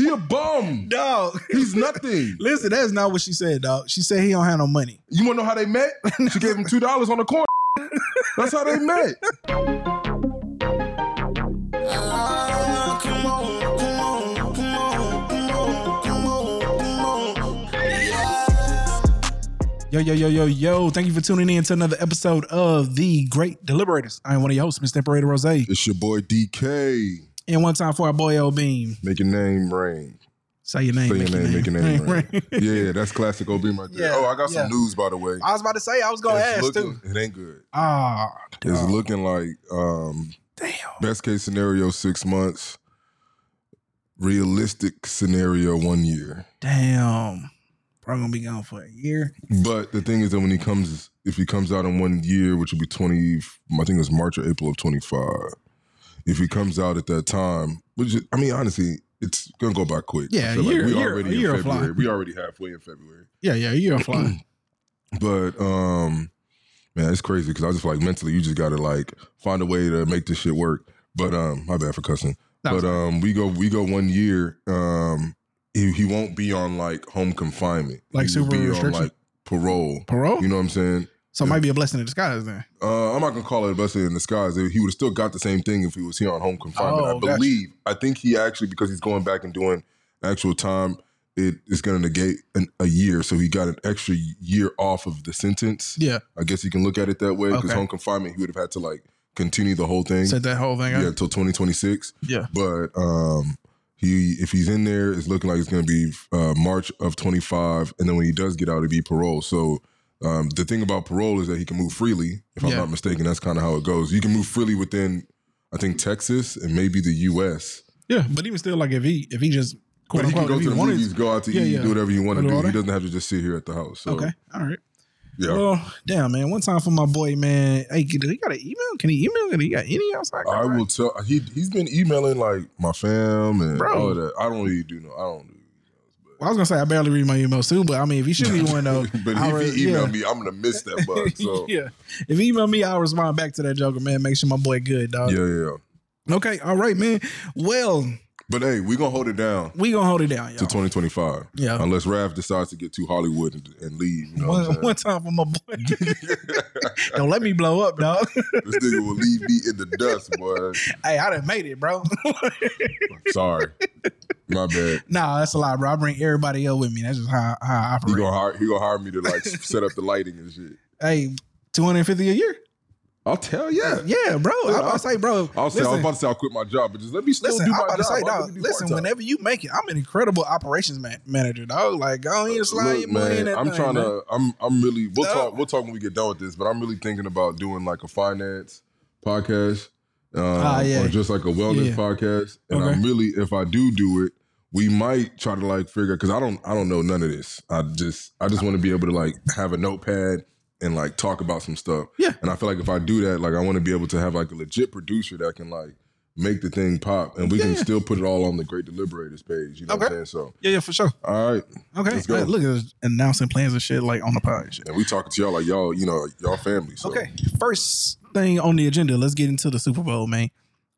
He a bum. Dog. He's nothing. Listen, that's not what she said, dog. She said he don't have no money. You want to know how they met? She gave him two dollars on the corner. That's how they met. Yo, yo, yo, yo, yo. Thank you for tuning in to another episode of The Great Deliberators. I am one of your hosts, Mr. Imperator Rose. It's your boy DK. And one time for our boy L Beam. Make your name ring. Say your name. Say your make name, make your name ring. ring. Yeah, that's classic OB right there. Yeah, oh, I got some news by the way. I was about to say, I was going to It's ask looking- too. It ain't good. Ah, It's looking like um, damn. best case scenario six months, realistic scenario one year. Damn. Probably going to be gone for a year. But the thing is that when he comes, if he comes out in one year, which will be twenty, I think it's March or April of twenty five. If he comes out at that time, which is, I mean, honestly, it's gonna go by quick. I Yeah, feel a year- we year- already year in will fly. February. We already halfway in February. Yeah, yeah, you're fly. But um, man, it's crazy because I just feel like mentally, you just gotta like find a way to make this shit work. But um, my bad for cussing. No, but um, we go we go one year. Um, he, he won't be on like home confinement. Like he super be on restriction? like parole. Parole? You know what I'm saying? So it might be a blessing in disguise then. Uh, I'm not gonna call it a blessing in disguise. He would have still got the same thing if he was here on home confinement. Oh, I gotcha. believe. I think he actually because he's going back and doing actual time. It is going to negate an, a year, so he got an extra year off of the sentence. Yeah. I guess you can look at it that way because Okay. home confinement, he would have had to like continue the whole thing. Set that whole thing yeah, until 2026. Yeah. But um, he if he's in there, it's looking like it's going to be uh, March of 25, and then when he does get out, it'd be parole. So um, the thing about parole is that he can move freely. If I'm Yeah. not mistaken, that's kind of how it goes. You can move freely within, I think Texas and maybe the U.S. Yeah, but even still, like if he if he just quote But he can go to the movies, go out to Yeah, eat, yeah. do whatever you want to Do. He doesn't have to just sit here at the house. So, Okay, all right. yeah. Well, damn, man. One time for my boy, man. Hey, do he got an email? Can he email? Can he got any outside? I will tell. He he's been emailing like my fam and Bro. all of that. I don't really do no. I don't do. I was gonna say I barely read my email too, but I mean, if he should be one though, but I if re- he email yeah. me, I'm gonna miss that bug. So yeah, if he email me, I'll respond back to that joker, man. Make sure my boy good, dog. yeah, yeah. Okay, all right, man. Well, But hey, we gonna hold it down we gonna hold it down, to y'all. To 2025. Yeah. Unless Rav decides to get to Hollywood and, and leave. You know One, one time for my boy. Don't let me blow up, dog. this nigga will leave me in the dust, boy. hey, I done made it, bro. Sorry, my bad. nah, that's a lot, bro. I bring everybody else with me. That's just how, how I He operate. gonna hire. He gonna hire me to like set up the lighting and shit. hey, two hundred and fifty a year. I'll tell yeah. Yeah, bro. I, I'll- I say, bro. I'll say I was about to say I'll quit my job, but just let me still listen. do I'm my about to job. say, dog. let me be Listen, part-time. whenever you make it, I'm an incredible operations man, manager, dog. Like, go ahead and slide Look, your money in that I'm thing, trying man. to. I'm. I'm really. We'll No. talk. We'll talk when we get done with this. But I'm really thinking about doing like a finance podcast, uh, Ah, yeah. or just like a wellness Yeah. podcast. And Okay. I'm really, if I do do it, we might try to like figure because I don't. I don't know none of this. I just. I just want to be able to like have a notepad and like talk about some stuff. Yeah. And I feel like if I do that, like I want to be able to have like a legit producer that can like make the thing pop, and we can Yeah. still put it all on the Great Deliberators page. You know what I'm Okay. saying? So, Yeah, yeah, for sure. all right. Okay, Let's go. Hey, look at us announcing plans and shit like on the pod. and. And we talking to y'all like y'all, you know, y'all family. So. Okay, first thing on the agenda, let's get into the Super Bowl, man.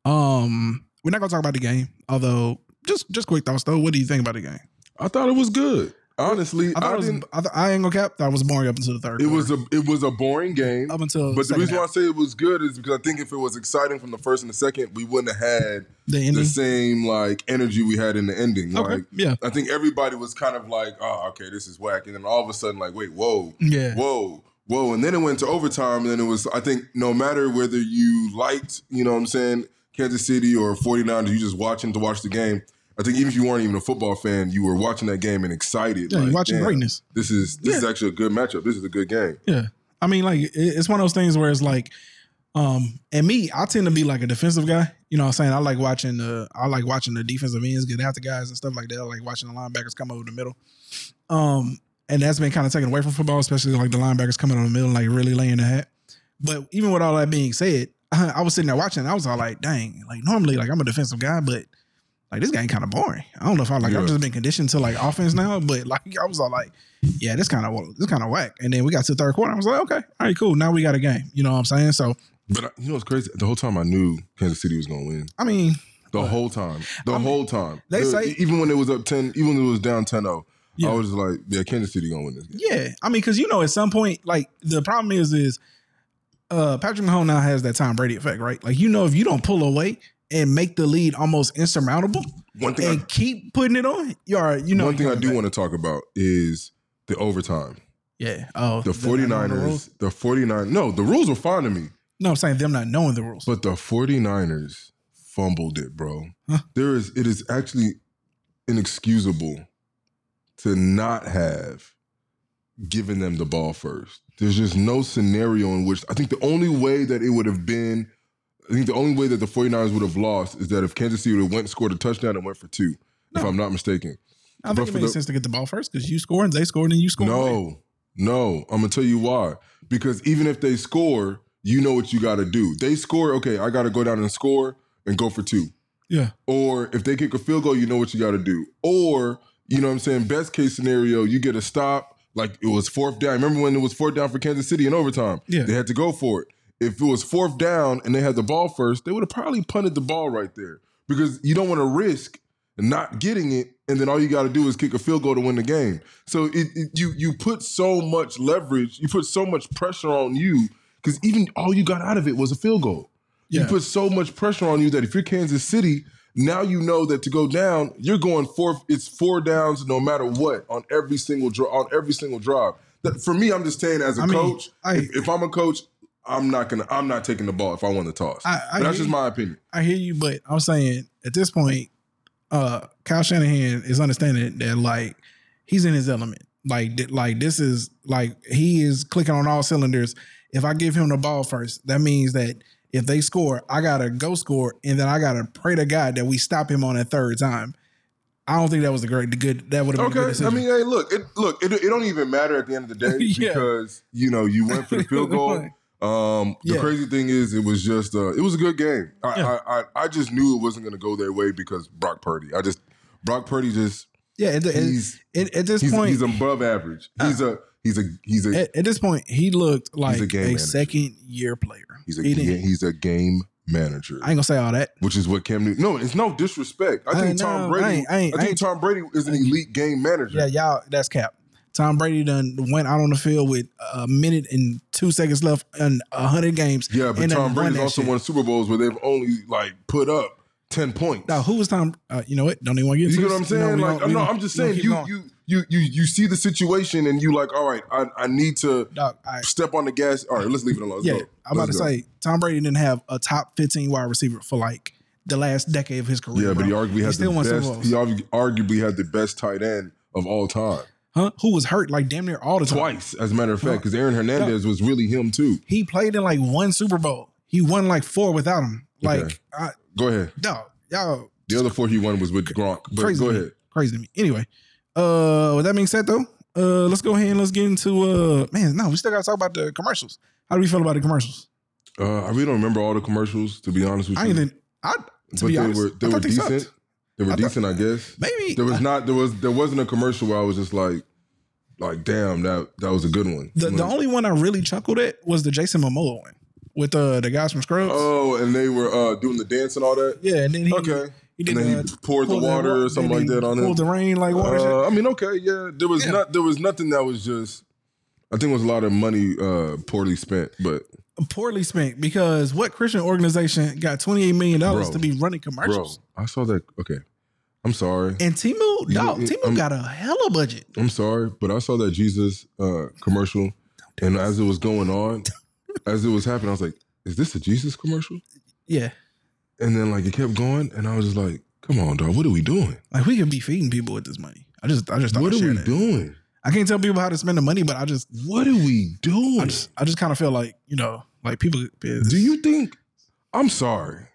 Um, we're not gonna talk about the game, although just just quick thoughts though. What do you think about the game? I thought it was good. Honestly, I I, was. I, th- I ain't gonna cap. Thought it was boring up until the third. It quarter. was a it was a boring game. up until. But the reason why I say it was good is because I think if it was exciting from the first and the second, we wouldn't have had the ending. the same like energy we had in the ending. okay, Like yeah, I think everybody was kind of like, oh, okay, this is whack. And then all of a sudden, like, wait, whoa, yeah, whoa, whoa. And then it went to overtime. And then it was, I think, no matter whether you liked, you know what I'm saying, Kansas City or 49ers, you just watching to watch the game. I think even if you weren't even a football fan, you were watching that game and excited. yeah. like, you're watching damn, greatness. This is this is actually a good matchup. This is a good game. Yeah, I mean, like it's one of those things where it's like, um, and me, I tend to be like a defensive guy. You know, what I'm saying I like watching the I like watching the defensive ends get after guys and stuff like that. I like watching the linebackers come over the middle. Um, and that's been kind of taken away from football, especially like the linebackers coming over the middle, and, like really laying the hat. But even with all that being said, I was sitting there watching. I was all like, "Dang!" Like normally, like I'm a defensive guy, but like this game kind of boring. I don't know if I like Yeah. I've just been conditioned to like offense now, but like I was all like, yeah, this kind of this kind of whack. And then we got to the third quarter. I was like, okay, all right, cool. Now we got a game. You know what I'm saying? So But I- you know what's crazy? The whole time I knew Kansas City was going to win. I mean, the whole time. The whole time. they The- say- even when it was up ten, even when it was down 10-0, Yeah. I was like, yeah, Kansas City gonna win this game. Yeah, I mean, because you know, at some point, like the problem is, is uh Patrick Mahomes now has that Tom Brady effect, right? Like you know, if you don't pull away and make the lead almost insurmountable One thing, and I, keep putting it on, you are, you know, one thing I do want to talk about is the overtime. yeah. Oh, The them not the 49ers, rules? the 49 No, the rules were fine to me. No, I'm saying them not knowing the rules. But the 49ers fumbled it, bro. Huh? There is it is actually inexcusable to not have given them the ball first. There's just no scenario in which I think the only way that it would have been I think the only way that the 49ers would have lost is that if Kansas City would have went and scored a touchdown and went for two, if I'm not mistaken. I but think it makes sense to get the ball first because you scored and they scored and you scored. No, no. I'm gonna tell you why. Because even if they score, you know what you got to do. They score, okay. I got to go down and score and go for two. Yeah. Or if they kick a field goal, you know what you got to do. Or you know what I'm saying. Best case scenario, you get a stop. Like it was fourth down. Remember when it was fourth down for Kansas City in overtime? Yeah. they had to go for it. If it was fourth down and they had the ball first, they would have probably punted the ball right there because you don't want to risk not getting it, and then all you got to do is kick a field goal to win the game. So it, it- you you put so much leverage, you put so much pressure on you because even all you got out of it was a field goal. You put so much pressure on you that if you're Kansas City, now you know that to go down, you're going four. It's four downs no matter what on every single draw on every single drive. That for me, I'm just saying as a I mean, coach, I- if, if I'm a coach, I'm not gonna I'm not taking the ball if I want to toss. I- I that's just my opinion. I hear you, but I'm saying at this point, uh, Kyle Shanahan is understanding that like he's in his element. Like, like this is like he is clicking on all cylinders. If I give him the ball first, that means that if they score, I gotta go score, and then I gotta pray to God that we stop him on that third time. I don't think that was the great, the good. That would have been a good Okay, I mean, hey, look, it look, it, it don't even matter at the end of the day Yeah. because you know you went for the field goal. Um, the Yeah. crazy thing is, it was just uh, it was a good game. I, Yeah. I, I I just knew it wasn't going to go their way because Brock Purdy. I just Brock Purdy just yeah, at, the- he's at, at this he's, point, he's above average. He's a he's a he's a at, at this point, he looked like a a, second year player. he's a He he's a game manager. I ain't gonna say all that. which is what Cam Newton. No, it's no disrespect. I I think Tom Brady. I, ain't- I ain't- I think Tom Brady is an elite game manager. Yeah, y'all, that's cap. Tom Brady done went out on the field with a minute and two seconds left in hundred games. Yeah, but Tom Brady's also shit. won Super Bowls where they've only like put up ten points. Now, who was Tom? Uh, you know what? Don't even want to get you know what I'm this. You know, saying? we like, no, I'm just saying you, going. you you you you see the situation and you like, all right, I, I need to Dog, I, step on the gas. All right, let's leave it alone. Let's yeah, go. I'm about Let's to go. say Tom Brady didn't have a top 15 wide receiver for like the last decade of his career. Yeah, but he bro. arguably had still the best. He arguably had the best tight end of all time. Huh? Who was hurt like damn near all the time. Twice, as a matter of fact, because Aaron Hernandez was really him too. He played in like one Super Bowl. He won like four without him. Like, Okay. I, Go ahead. dog, y'all The other four he won was with Gronk. But crazy go to me. ahead. Crazy to me. Anyway, uh, with that being said, though, uh, let's go ahead and let's get into uh, man. No, we still got to talk about the commercials. How do we feel about the commercials? Uh, I really don't remember all the commercials, to be honest with you. I you. ain't even. I to but be they honest, were I they were decent. sucked. They were I thought- decent, I guess. Maybe There was uh, not there was there wasn't a commercial where I was just like like damn that that was a good one. the, the only one I really chuckled at was the Jason Momoa one with uh, the guys from Scrubs. oh, and they were uh, doing the dance and all that. yeah, and then he Okay. he did and then uh, he poured the water wa- or something like that on him. Pulled the rain like water. Uh, I mean, okay, yeah. There was Yeah. not there was nothing that was just. I think it was a lot of money uh, poorly spent, but poorly spent because what Christian organization got twenty eight million dollars to be running bro, commercials? I saw that. Okay, I'm sorry. And Temu, You- dog, you- Temu I'm- got a hella budget. I'm sorry, but I saw that Jesus uh, commercial, and as it was going on, as it was happening, I was like, "Is this a Jesus commercial?" Yeah, And then like it kept going, and I was just like, "Come on, dog, what are we doing? like we could be feeding people with this money. I just, I just, thought What are we that. doing? I can't tell people how to spend the money, but I just, What are we doing?" I just, I just kind of feel like you know, like people. Do you think? I'm sorry,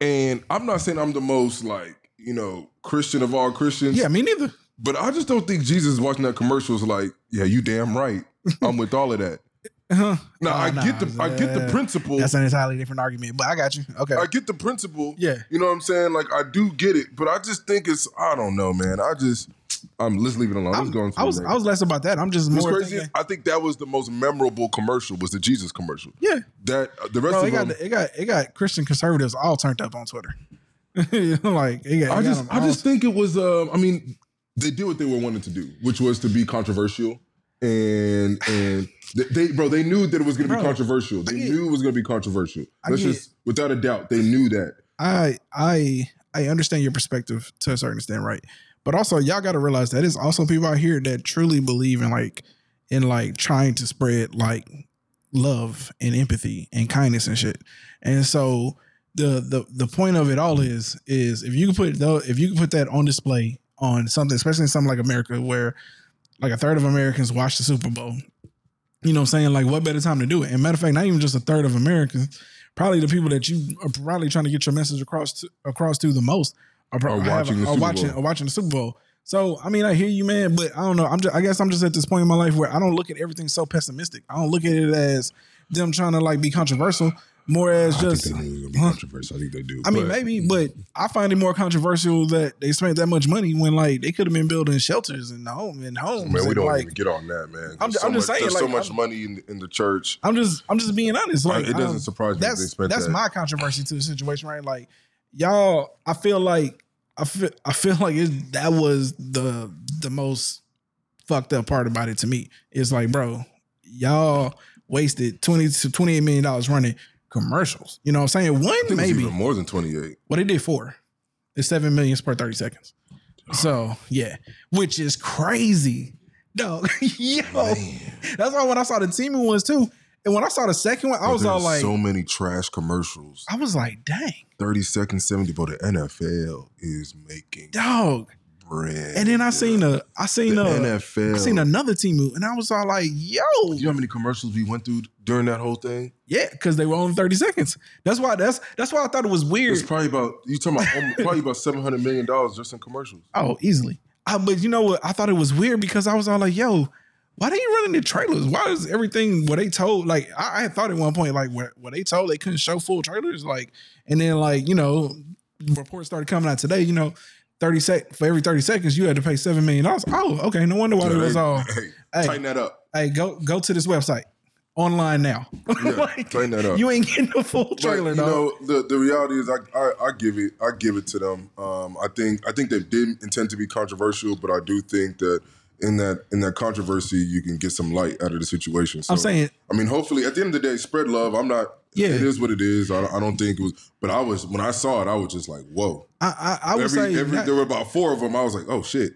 and I'm not saying I'm the most like you know Christian of all Christians. Yeah, me neither. but I just don't think Jesus watching that commercial is like, "Yeah, you damn right. I'm with all of that." Uh-huh. Now Oh, I nah, get the I get the uh, principle. That's an entirely different argument, but I got you. Okay. I get the principle. Yeah. You know what I'm saying? Like I do get it, but I just think it's I don't know, man. I just I'm let's leave it alone. Let's I'm- go on to I was. I was less about that. I'm just more crazy? thinking. I think that was the most memorable commercial was the Jesus commercial. Yeah, That uh, the rest bro, of it got, them, it got, it got Christian conservatives all turned up on Twitter. like, got, I just, I just think it was. Uh, I mean, they did what they were wanting to do, which was to be controversial, and and they, they bro, they knew that it was going to be controversial. They get- knew it was going to be controversial. Let's just, without a doubt, they knew that. I I I understand your perspective to a certain extent, right? But also, y'all got to realize that there's also people out here that truly believe in like in like trying to spread like love and empathy and kindness and shit. And so the the the point of it all is is if you can put though if you can put that on display on something, especially in something like America, where like a third of Americans watch the Super Bowl. You know what I'm saying? Like, what better time to do it? And matter of fact, not even just a third of Americans, probably the people that you are probably trying to get your message across to, across to the most are, pro- Are have- watching the are Super watching Bowl. are watching the Super Bowl. So I mean, I hear you, man, but I don't know. I'm just, I guess I'm just at this point in my life where I don't look at everything so pessimistic. I don't look at it as them trying to like be controversial, more as just. I think they knew it was going to be Huh? controversial. I think they do. I mean, but- maybe, but I find it more controversial that they spent that much money when like they could have been building shelters and home and homes. Man, we don't like, even get on that, man. I'm so I'm just much, saying, there's so much I'm- money in, in the church. I'm just I'm just being honest. Like it doesn't don't- surprise me that they That's that's that. my controversy to the situation, right? Like y'all, I feel like I feel I feel like it, that was the the most fucked up part about it to me. It's like, bro, y'all wasted twenty to twenty eight million dollars running commercials. You know what I'm saying? One think it was maybe. even more than 28. Well, they did four. It's seven million per thirty seconds. So yeah, which is crazy. No, yo, that's why when I saw the team ones too, and when I saw the second one, I But was all like, so many trash commercials. I was like, dang, 30 seconds, 70, but the NFL is making dog. bread. And then I seen a, I seen the a, NFL. I seen another Temu, and I was all like, yo, You know how many commercials we went through during that whole thing? yeah, because they were only thirty seconds. That's why that's that's why I thought it was weird. It's probably about you talking about almost- probably about seven hundred million dollars just in commercials. Oh, easily. Uh, but you know what? I thought it was weird because I was all like, yo, why are they running the trailers? Why is everything what they told? Like, I, I had thought at one point, like, what they told they couldn't show full trailers. Like, and then, like, you know, reports started coming out today, you know, 30 sec for every 30 seconds, you had to pay $7 million. Oh, okay. No wonder why it was all, hey, hey. tighten that up. hey, go go to this website online now. Yeah, tighten that up. You ain't getting the full trailer, but, you dog. know, the, the reality is, I, I I give it I give it to them. Um, I think I think they didn't intend to be controversial, but I do think that in that in that controversy, you can get some light out of the situation. So, I'm saying, I mean, hopefully, at the end of the day, spread love. I'm not. Yeah. it is what it is. I, I don't think it was, but I was when I saw it, I was just like, whoa. I, I, I would Every, say, every there were about four of them. I was like, oh shit.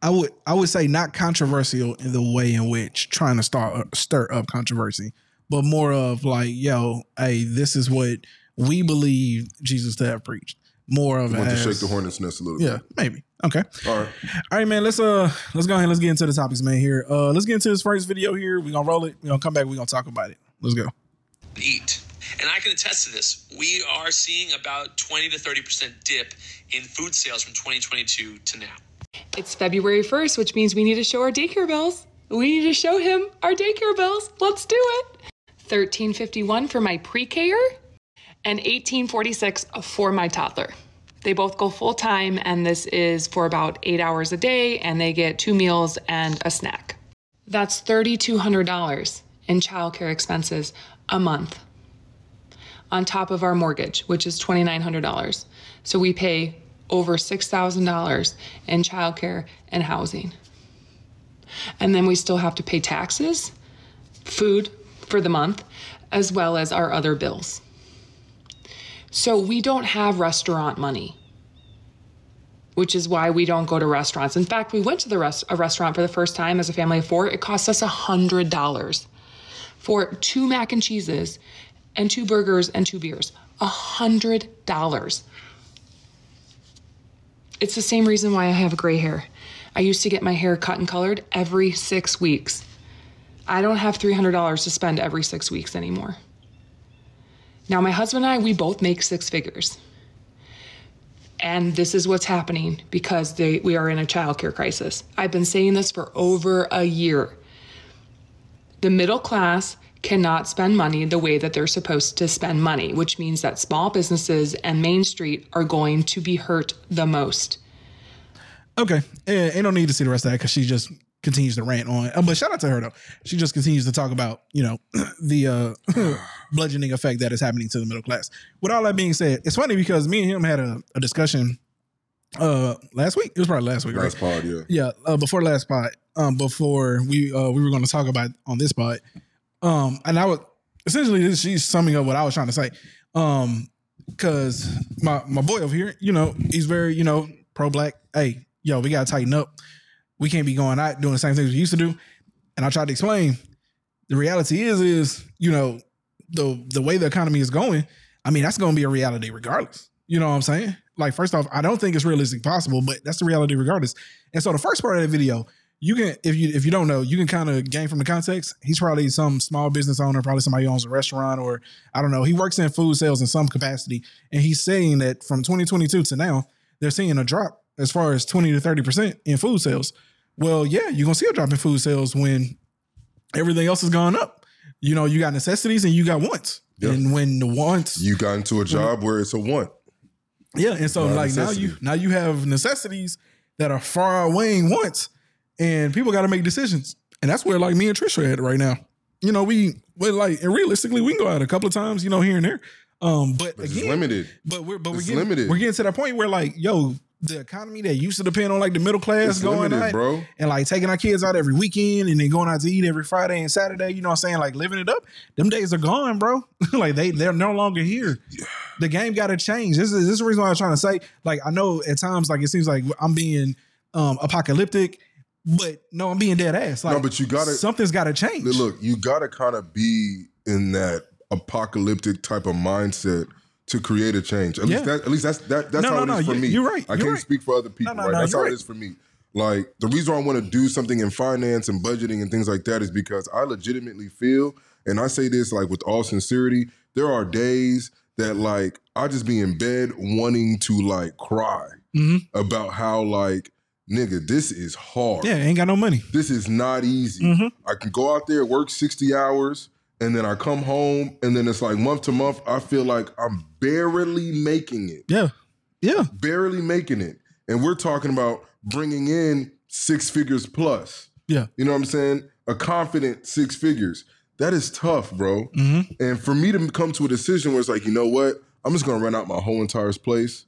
I would I would say not controversial in the way in which trying to start stir up controversy, but more of like, yo, hey, this is what we believe Jesus to have preached. More of I it to as- shake the hornet's nest a little Yeah, bit. maybe. Okay. All right. All right, man. Let's uh let's go ahead and let's get into the topics, man. Here. Uh let's get into this first video here. We're gonna roll it. We're gonna come back, we're gonna talk about it. Let's go. eat. And I can attest to this. We are seeing about 20 to 30% dip in food sales from 2022 to now. It's February 1st, which means we need to show our daycare bills. We need to show him our daycare bills. Let's do it. 1351 for my pre-K and 1846 for my toddler. They both go full time and this is for about 8 hours a day and they get two meals and a snack. That's $3200 in childcare expenses a month on top of our mortgage, which is $2,900. So we pay over $6,000 in childcare and housing. And then we still have to pay taxes, food for the month, as well as our other bills. So we don't have restaurant money, which is why we don't go to restaurants. In fact, we went to the rest- a restaurant for the first time as a family of four. It cost us $100 for two mac and cheeses and two burgers and two beers. A hundred dollars. It's the same reason why I have gray hair. I used to get my hair cut and colored every six weeks. I don't have $300 to spend every six weeks anymore. Now, my husband and I, we both make six figures. And this is what's happening because they, we are in a childcare crisis. I've been saying this for over a year the middle class cannot spend money the way that they're supposed to spend money, which means that small businesses and Main Street are going to be hurt the most. Okay. Eh, ain't no need to see the rest of that because she just continues to rant on. Uh, but shout out to her though. She just continues to talk about, you know, the uh bludgeoning effect that is happening to the middle class. With all that being said, it's funny because me and him had a, a discussion uh last week. It was probably last week, right? Last pod, yeah. Yeah, uh, before last pod, um, before we uh, we were going to talk about on this pod, um, and I was essentially this, she's summing up what I was trying to say, um, because my my boy over here, you know, he's very you know pro black. Hey, yo, we gotta tighten up. We can't be going out doing the same things we used to do. And I tried to explain. The reality is, is you know, the the way the economy is going. I mean, that's to be a reality regardless. You know what I'm saying? Like, first off, I don't think it's realistic possible, but that's the reality regardless. And so the first part of the video, you can if you if you don't know, you can kind of gain from the context. He's probably some small business owner, probably somebody who owns a restaurant, or I don't know. He works in food sales in some capacity, and he's saying that from 2022 to now, they're seeing a drop as far as 20 to 30 percent in food sales. Well, yeah, you're gonna see a drop in food sales when everything else has gone up. You know, you got necessities and you got wants, Yeah. and when the wants You got into a job where it's a want. yeah, and so like now you now you have necessities that are far outweighing wants, and people got to make decisions, and that's where like me and Trish are at right now. You know, we we like and realistically we can go out a couple of times, you know, here and there. Um, but, But it's again, limited. but we're but we're getting limited. we're getting to that point where like yo, the economy that used to depend on like the middle class It's going limited, out bro. and like taking our kids out every weekend and then going out to eat every Friday and Saturday, you know what I'm saying? Like living it up. Them days are gone, bro. like they they're no longer here. The game got to change. This is this is the reason why I'm trying to say. Like I know at times like it seems like I'm being um apocalyptic, but no, I'm being dead ass. Like No, but you gotta- something's got to change. Look, you got to kind of be in that apocalyptic type of mindset to create a change. At least Yeah. that, at least that's that, that's No, how no, it is no, for you- me. you're right, I you're can't right. speak for other people, right? that's how right. it is for me. Like the reason why I want to do something in finance and budgeting and things like that is because I legitimately feel, and I say this like with all sincerity, there are days that like I just be in bed wanting to like cry Mhm. about how like nigga this is hard yeah, ain't got no money. this is not easy. Mhm. I can go out there, work 60 hours, and then I come home, and then it's like month to month, I feel like I'm barely making it, Yeah, yeah, barely making it. And we're talking about bringing in six figures plus. yeah. You know what I'm saying? A confident six figures. That is tough, bro. hmm And for me to come to a decision where it's like, you know what? I'm just gonna rent out my whole entire place,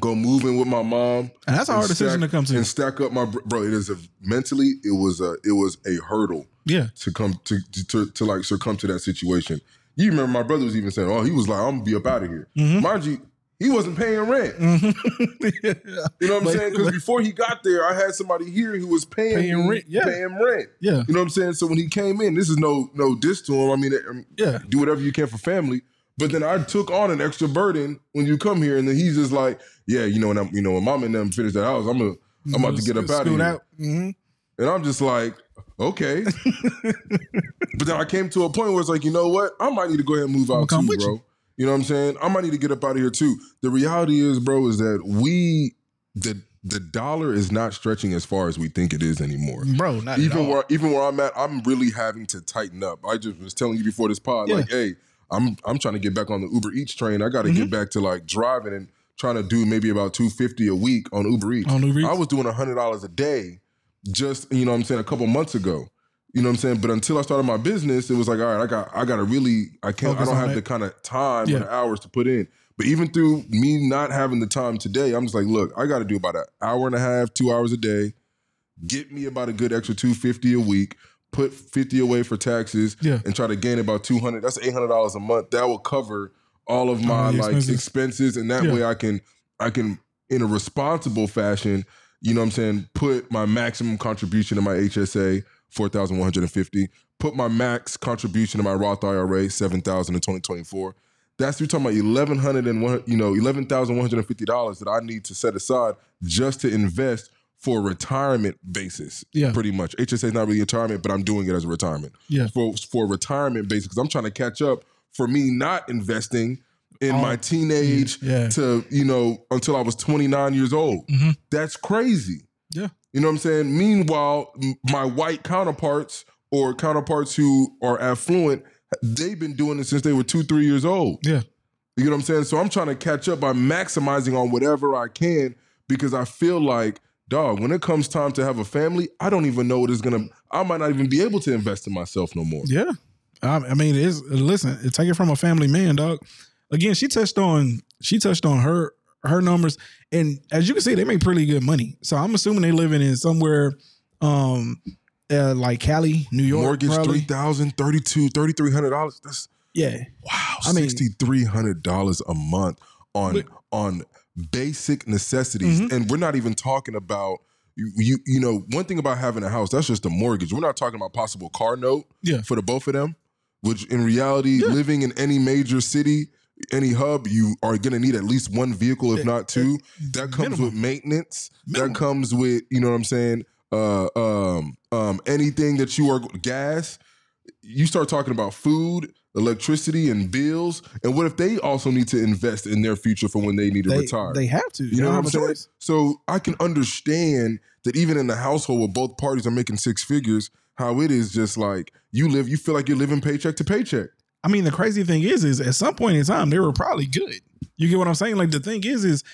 go move in with my mom, And that's a hard decision to come to. and stack up my br- bro. It is a mentally, it was a it was a hurdle Yeah, to come to to, to, to like succumb to that situation. You remember my brother was even saying, "Oh, he was like, I'm gonna be up out of here." Mhm. Mind you, he wasn't paying rent. yeah. You know what I'm But- saying? Because but- before he got there, I had somebody here who was paying, Paying rent, yeah. paying rent. yeah, You know what I'm saying? So when he came in, this is no no diss to him. I mean, yeah. do whatever you can for family. But then I took on an extra burden when you come here, and then he's just like, "Yeah, you know, when I'm, you know, when mom and them finish that house, I'm gonna, I'm about to get up out of here." Mhm. And I'm just like, okay. but then I came to a point where it's like, you know what? I might need to go ahead and move out too, bro. you. You. know what I'm saying? I might need to get up out of here too. The reality is, bro, is that we the the dollar is not stretching as far as we think it is anymore. bro. Not Even where even where I'm at, I'm really having to tighten up. I just was telling you before this pod, Yeah. like, hey, I'm I'm trying to get back on the Uber Eats train. I got to Mm-hmm. get back to like driving and trying to do maybe about two fifty a week on Uber Eats. On Uber Eats? I was doing hundred dollars a day, just you know what I'm saying a couple months ago. You know what I'm saying? But until I started my business, it was like, all right, I got I got to really I can't Focus I don't have that. the kind of time Yeah. or hours to put in. But even through me not having the time today, I'm just like, look, I got to do about an hour and a half, two hours a day. Get me about a good extra two fifty a week. Put fifty away for taxes, Yeah. and try to gain about two hundred. That's eight hundred dollars a month. That will cover all of my like expenses. expenses, and that Yeah. way I can I can in a responsible fashion, you know what I'm saying, put my maximum contribution in my HSA, 4,150, put my max contribution in my Roth IRA, 7,000 in 2024. That's you're talking about eleven hundred and one, you know, eleven thousand one hundred and fifty dollars that I need to set aside just to invest for a retirement basis. Yeah. pretty much. HSA is not really retirement, but I'm doing it as a retirement. Yeah. for for a retirement basis because I'm trying to catch up for me not investing in Oh, my teenage yeah. to you know until I was 29 years old. Mhm. That's crazy. Yeah. You know what I'm saying? Meanwhile, my white counterparts or counterparts who are affluent, they've been doing it since they were two, three years old. Yeah. You know what I'm saying? So I'm trying to catch up by maximizing on whatever I can because I feel like, dog, when it comes time to have a family, I don't even know what is gonna. I might not even be able to invest in myself no more. Yeah. I, I mean, it's listen. It, take it from a family man, dog. Again, she touched on she touched on her her numbers, and as you can see, they make pretty good money. So I'm assuming they living in somewhere, um, uh, like Cali, New York, Mortgage probably. three thousand, thirty two, thirty three hundred dollars. That's Yeah, wow, I mean- sixty three hundred dollars a month on But- on basic necessities, Mhm. and we're not even talking about you, you. You know, one thing about having a house that's just a mortgage. We're not talking about possible car note Yeah. for the both of them. Which in reality, Yeah. living in any major city, any hub, you are going to need at least one vehicle, if It- not two. That comes minimum. with maintenance. Minimum. That comes with you know what I'm saying. Uh, um, um, anything that you are gas. You start talking about food, electricity, and bills. And what if they also need to invest in their future for when they need to they retire? they have to. you know what I'm saying? choice. So I can understand that even in the household where both parties are making six figures, how it is just like you live, you feel like you're living paycheck to paycheck. I mean, the crazy thing is, is at some point in time they were probably good. You get what I'm saying? Like the thing is, is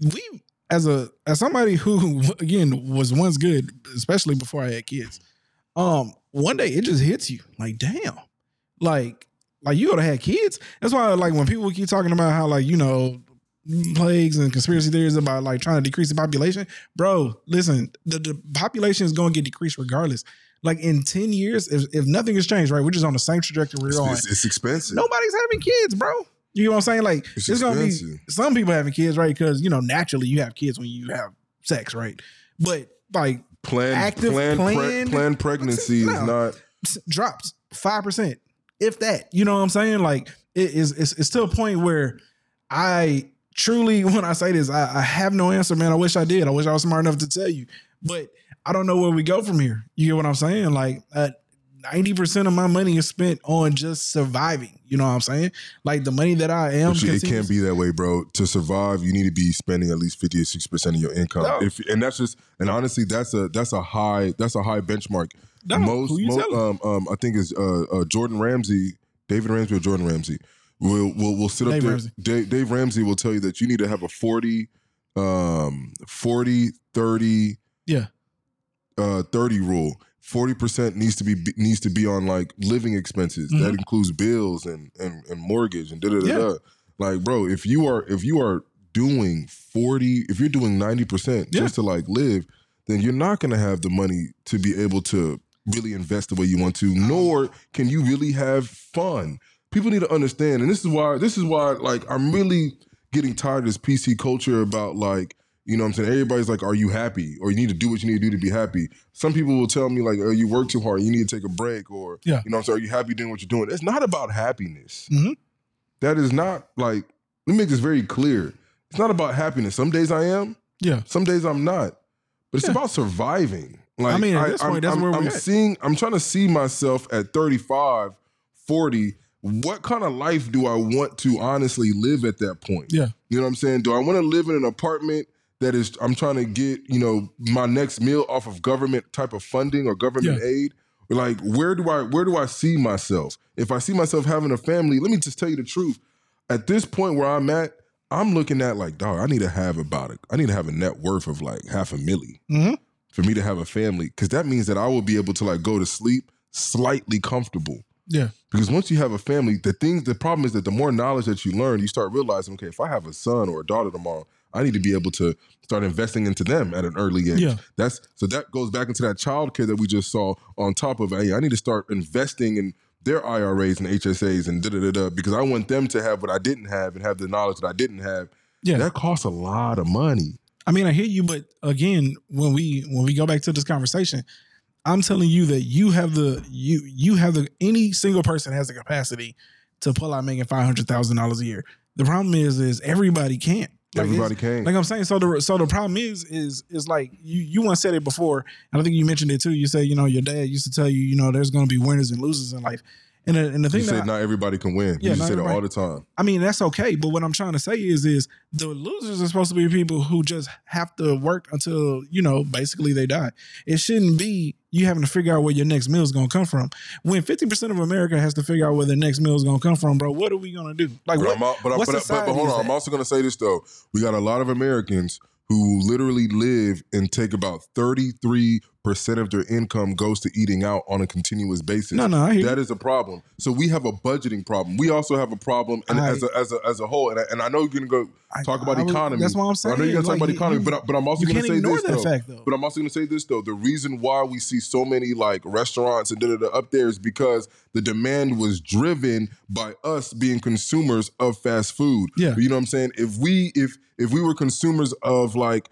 we as a as somebody who again was once good, especially before I had kids. Um, one day it just hits you like, damn, like like you gotta have kids. That's why like when people keep talking about how like you know plagues and conspiracy theories about like trying to decrease the population, bro. Listen, the, the population is going to get decreased regardless. Like in ten years, if, if nothing has changed, right, we're just on the same trajectory It's, we're on. it's, it's expensive. Nobody's having kids, bro. You know what I'm saying? Like It's there's gonna be expensive. some people having kids, right? Because you know naturally you have kids when you have sex, right? But like planned active planned, planned, pre- planned pregnancy no, is not dropped five percent, if that. You know what I'm saying? Like it is. It's, it's to a point where I truly, when I say this, I, I have no answer, man. I wish I did. I wish I was smart enough to tell you, but I don't know where we go from here. You get what I'm saying? Like, uh, 90% of my money is spent on just surviving. You know what I'm saying? Like the money that I am. It can't be that way, bro. To survive, you need to be spending at least 50 or 60% of your income. No. If and that's just and honestly, that's a that's a high that's a high benchmark. No, most, most um, um, I think is uh, uh, Jordan Ramsey, David Ramsey or Jordan Ramsey. Will will will sit up Dave there. Ramsey. Dave, Dave Ramsey will tell you that you need to have a 40 um 40 30 yeah uh 30 rule 40% needs to be needs to be on like living expenses. That Mhm. includes bills and and, and mortgage and da da da Like, bro, if you are if you are doing 40, if you're doing 90% just to like live, then you're not gonna have the money to be able to really invest the way you want to, nor can you really have fun. People need to understand, and this is why this is why like I'm really getting tired of this PC culture about like, you know what I'm saying? Everybody's like, Are you happy? Or you need to do what you need to do to be happy. Some people will tell me, like, oh, you work too hard, you need to take a break, or Yeah. you know what I'm saying, are you happy doing what you're doing? It's not about happiness. Mhm. That is not like, let me make this very clear. It's not about happiness. Some days I am, Yeah. some days I'm not. But it's Yeah. about surviving. Like I mean, at this I'm- point, that's I'm, where I'm at. seeing I'm trying to see myself at 35, 40. What kind of life do I want to honestly live at that point? Yeah. You know what I'm saying? Do I want to live in an apartment that is I'm trying to get, you know, my next meal off of government type of funding or government Yeah. aid? Like where do I where do I see myself? If I see myself having a family, let me just tell you the truth. At this point where I'm at, I'm looking at like, dog, I need to have about it. I need to have a net worth of like half a milli Mhm. for me to have a family. Cause that means that I will be able to like go to sleep slightly comfortable. Yeah. Because once you have a family, the things, the problem is that the more knowledge that you learn, you start realizing, okay, if I have a son or a daughter tomorrow, I need to be able to start investing into them at an early age. Yeah. That's so that goes back into that child care that we just saw on top of, hey, I need to start investing in their IRAs and HSAs and da da da da because I want them to have what I didn't have and have the knowledge that I didn't have. Yeah. That costs a lot of money. I mean, I hear you, but again, when we when we go back to this conversation, I'm telling you that you have the you you have the any single person has the capacity to pull out making five hundred thousand dollars a year. The problem is, is everybody can't. Like, Everybody can. Like I'm saying, so the so the problem is is is like you you once said it before, and I think you mentioned it too. You said you know your dad used to tell you you know there's going to be winners and losers in life, and the, and the thing you said not everybody can win. Yeah, you say that all the time. I mean, that's okay. But what I'm trying to say is, is the losers are supposed to be people who just have to work until, you know, basically they die. It shouldn't be you having to figure out where your next meal is going to come from. When 50% of America has to figure out where their next meal is going to come from, bro, what are we going to do? Like, But, what, but, what but, but, but hold on, I'm also going to say this though. We got a lot of Americans who literally live and take about 33% of their income goes to eating out on a continuous basis. No, no, I hear That you. is a problem. So we have a budgeting problem. We also have a problem and I- as, a, as, a, as a whole. And I, and I know you're going to go talk about I was- economy. that's what I'm saying. I know you're going to talk about economy, you- but, but I'm also going to say this, though. fact, though. But I'm also going to say this, though. The reason why we see so many like restaurants and da da da up there is because the demand was driven by us being consumers of fast food. Yeah. You know what I'm saying? If we if if we were consumers of like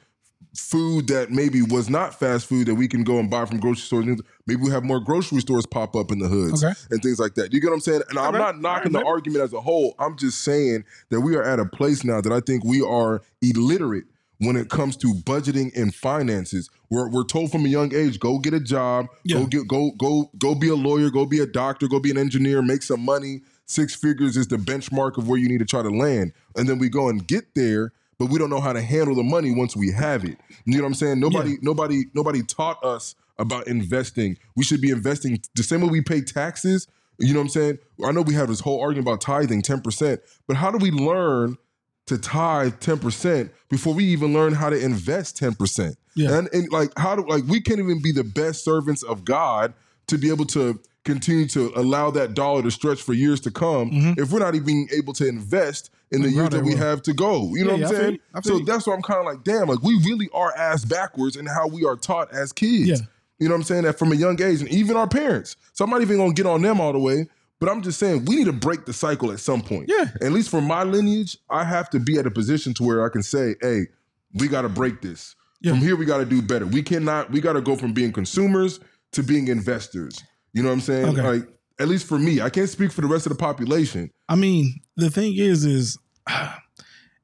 food that maybe was not fast food that we can go and buy from grocery stores. Maybe we have more grocery stores pop up in the hoods Okay. and things like that. You get what I'm saying? And I'm Okay. not knocking right, the argument as a whole. I'm just saying that we are at a place now that I think we are illiterate when it comes to budgeting and finances. We're, we're told from a young age, go get a job, Yeah. go get go go go be a lawyer, go be a doctor, go be an engineer, make some money. Six figures is the benchmark of where you need to try to land. And then we go and get there, but we don't know how to handle the money once we have it. You know what I'm saying? Nobody, Yeah. nobody, nobody taught us about investing. We should be investing the same way we pay taxes. You know what I'm saying? I know we have this whole argument about tithing 10%, but how do we learn to tithe 10% before we even learn how to invest 10%? Yeah. And, and like how do like we can't even be the best servants of God to be able to continue to allow that dollar to stretch for years to come mm-hmm. if we're not even able to invest in the years that we have to go. You know what I'm yeah, I feel saying? So you. that's why I'm kind of like, damn, like we really are ass backwards in how we are taught as kids. Yeah. You know what I'm saying? That from a young age, and even our parents. So I'm not even gonna get on them all the way. But I'm just saying we need to break the cycle at some point. Yeah. At least for my lineage, I have to be at a position to where I can say, hey, we gotta break this. Yeah. From here, we gotta do better. We cannot, we gotta go from being consumers to being investors. You know what I'm saying? Okay. Like, at least for me, I can't speak for the rest of the population. I mean, the thing is, is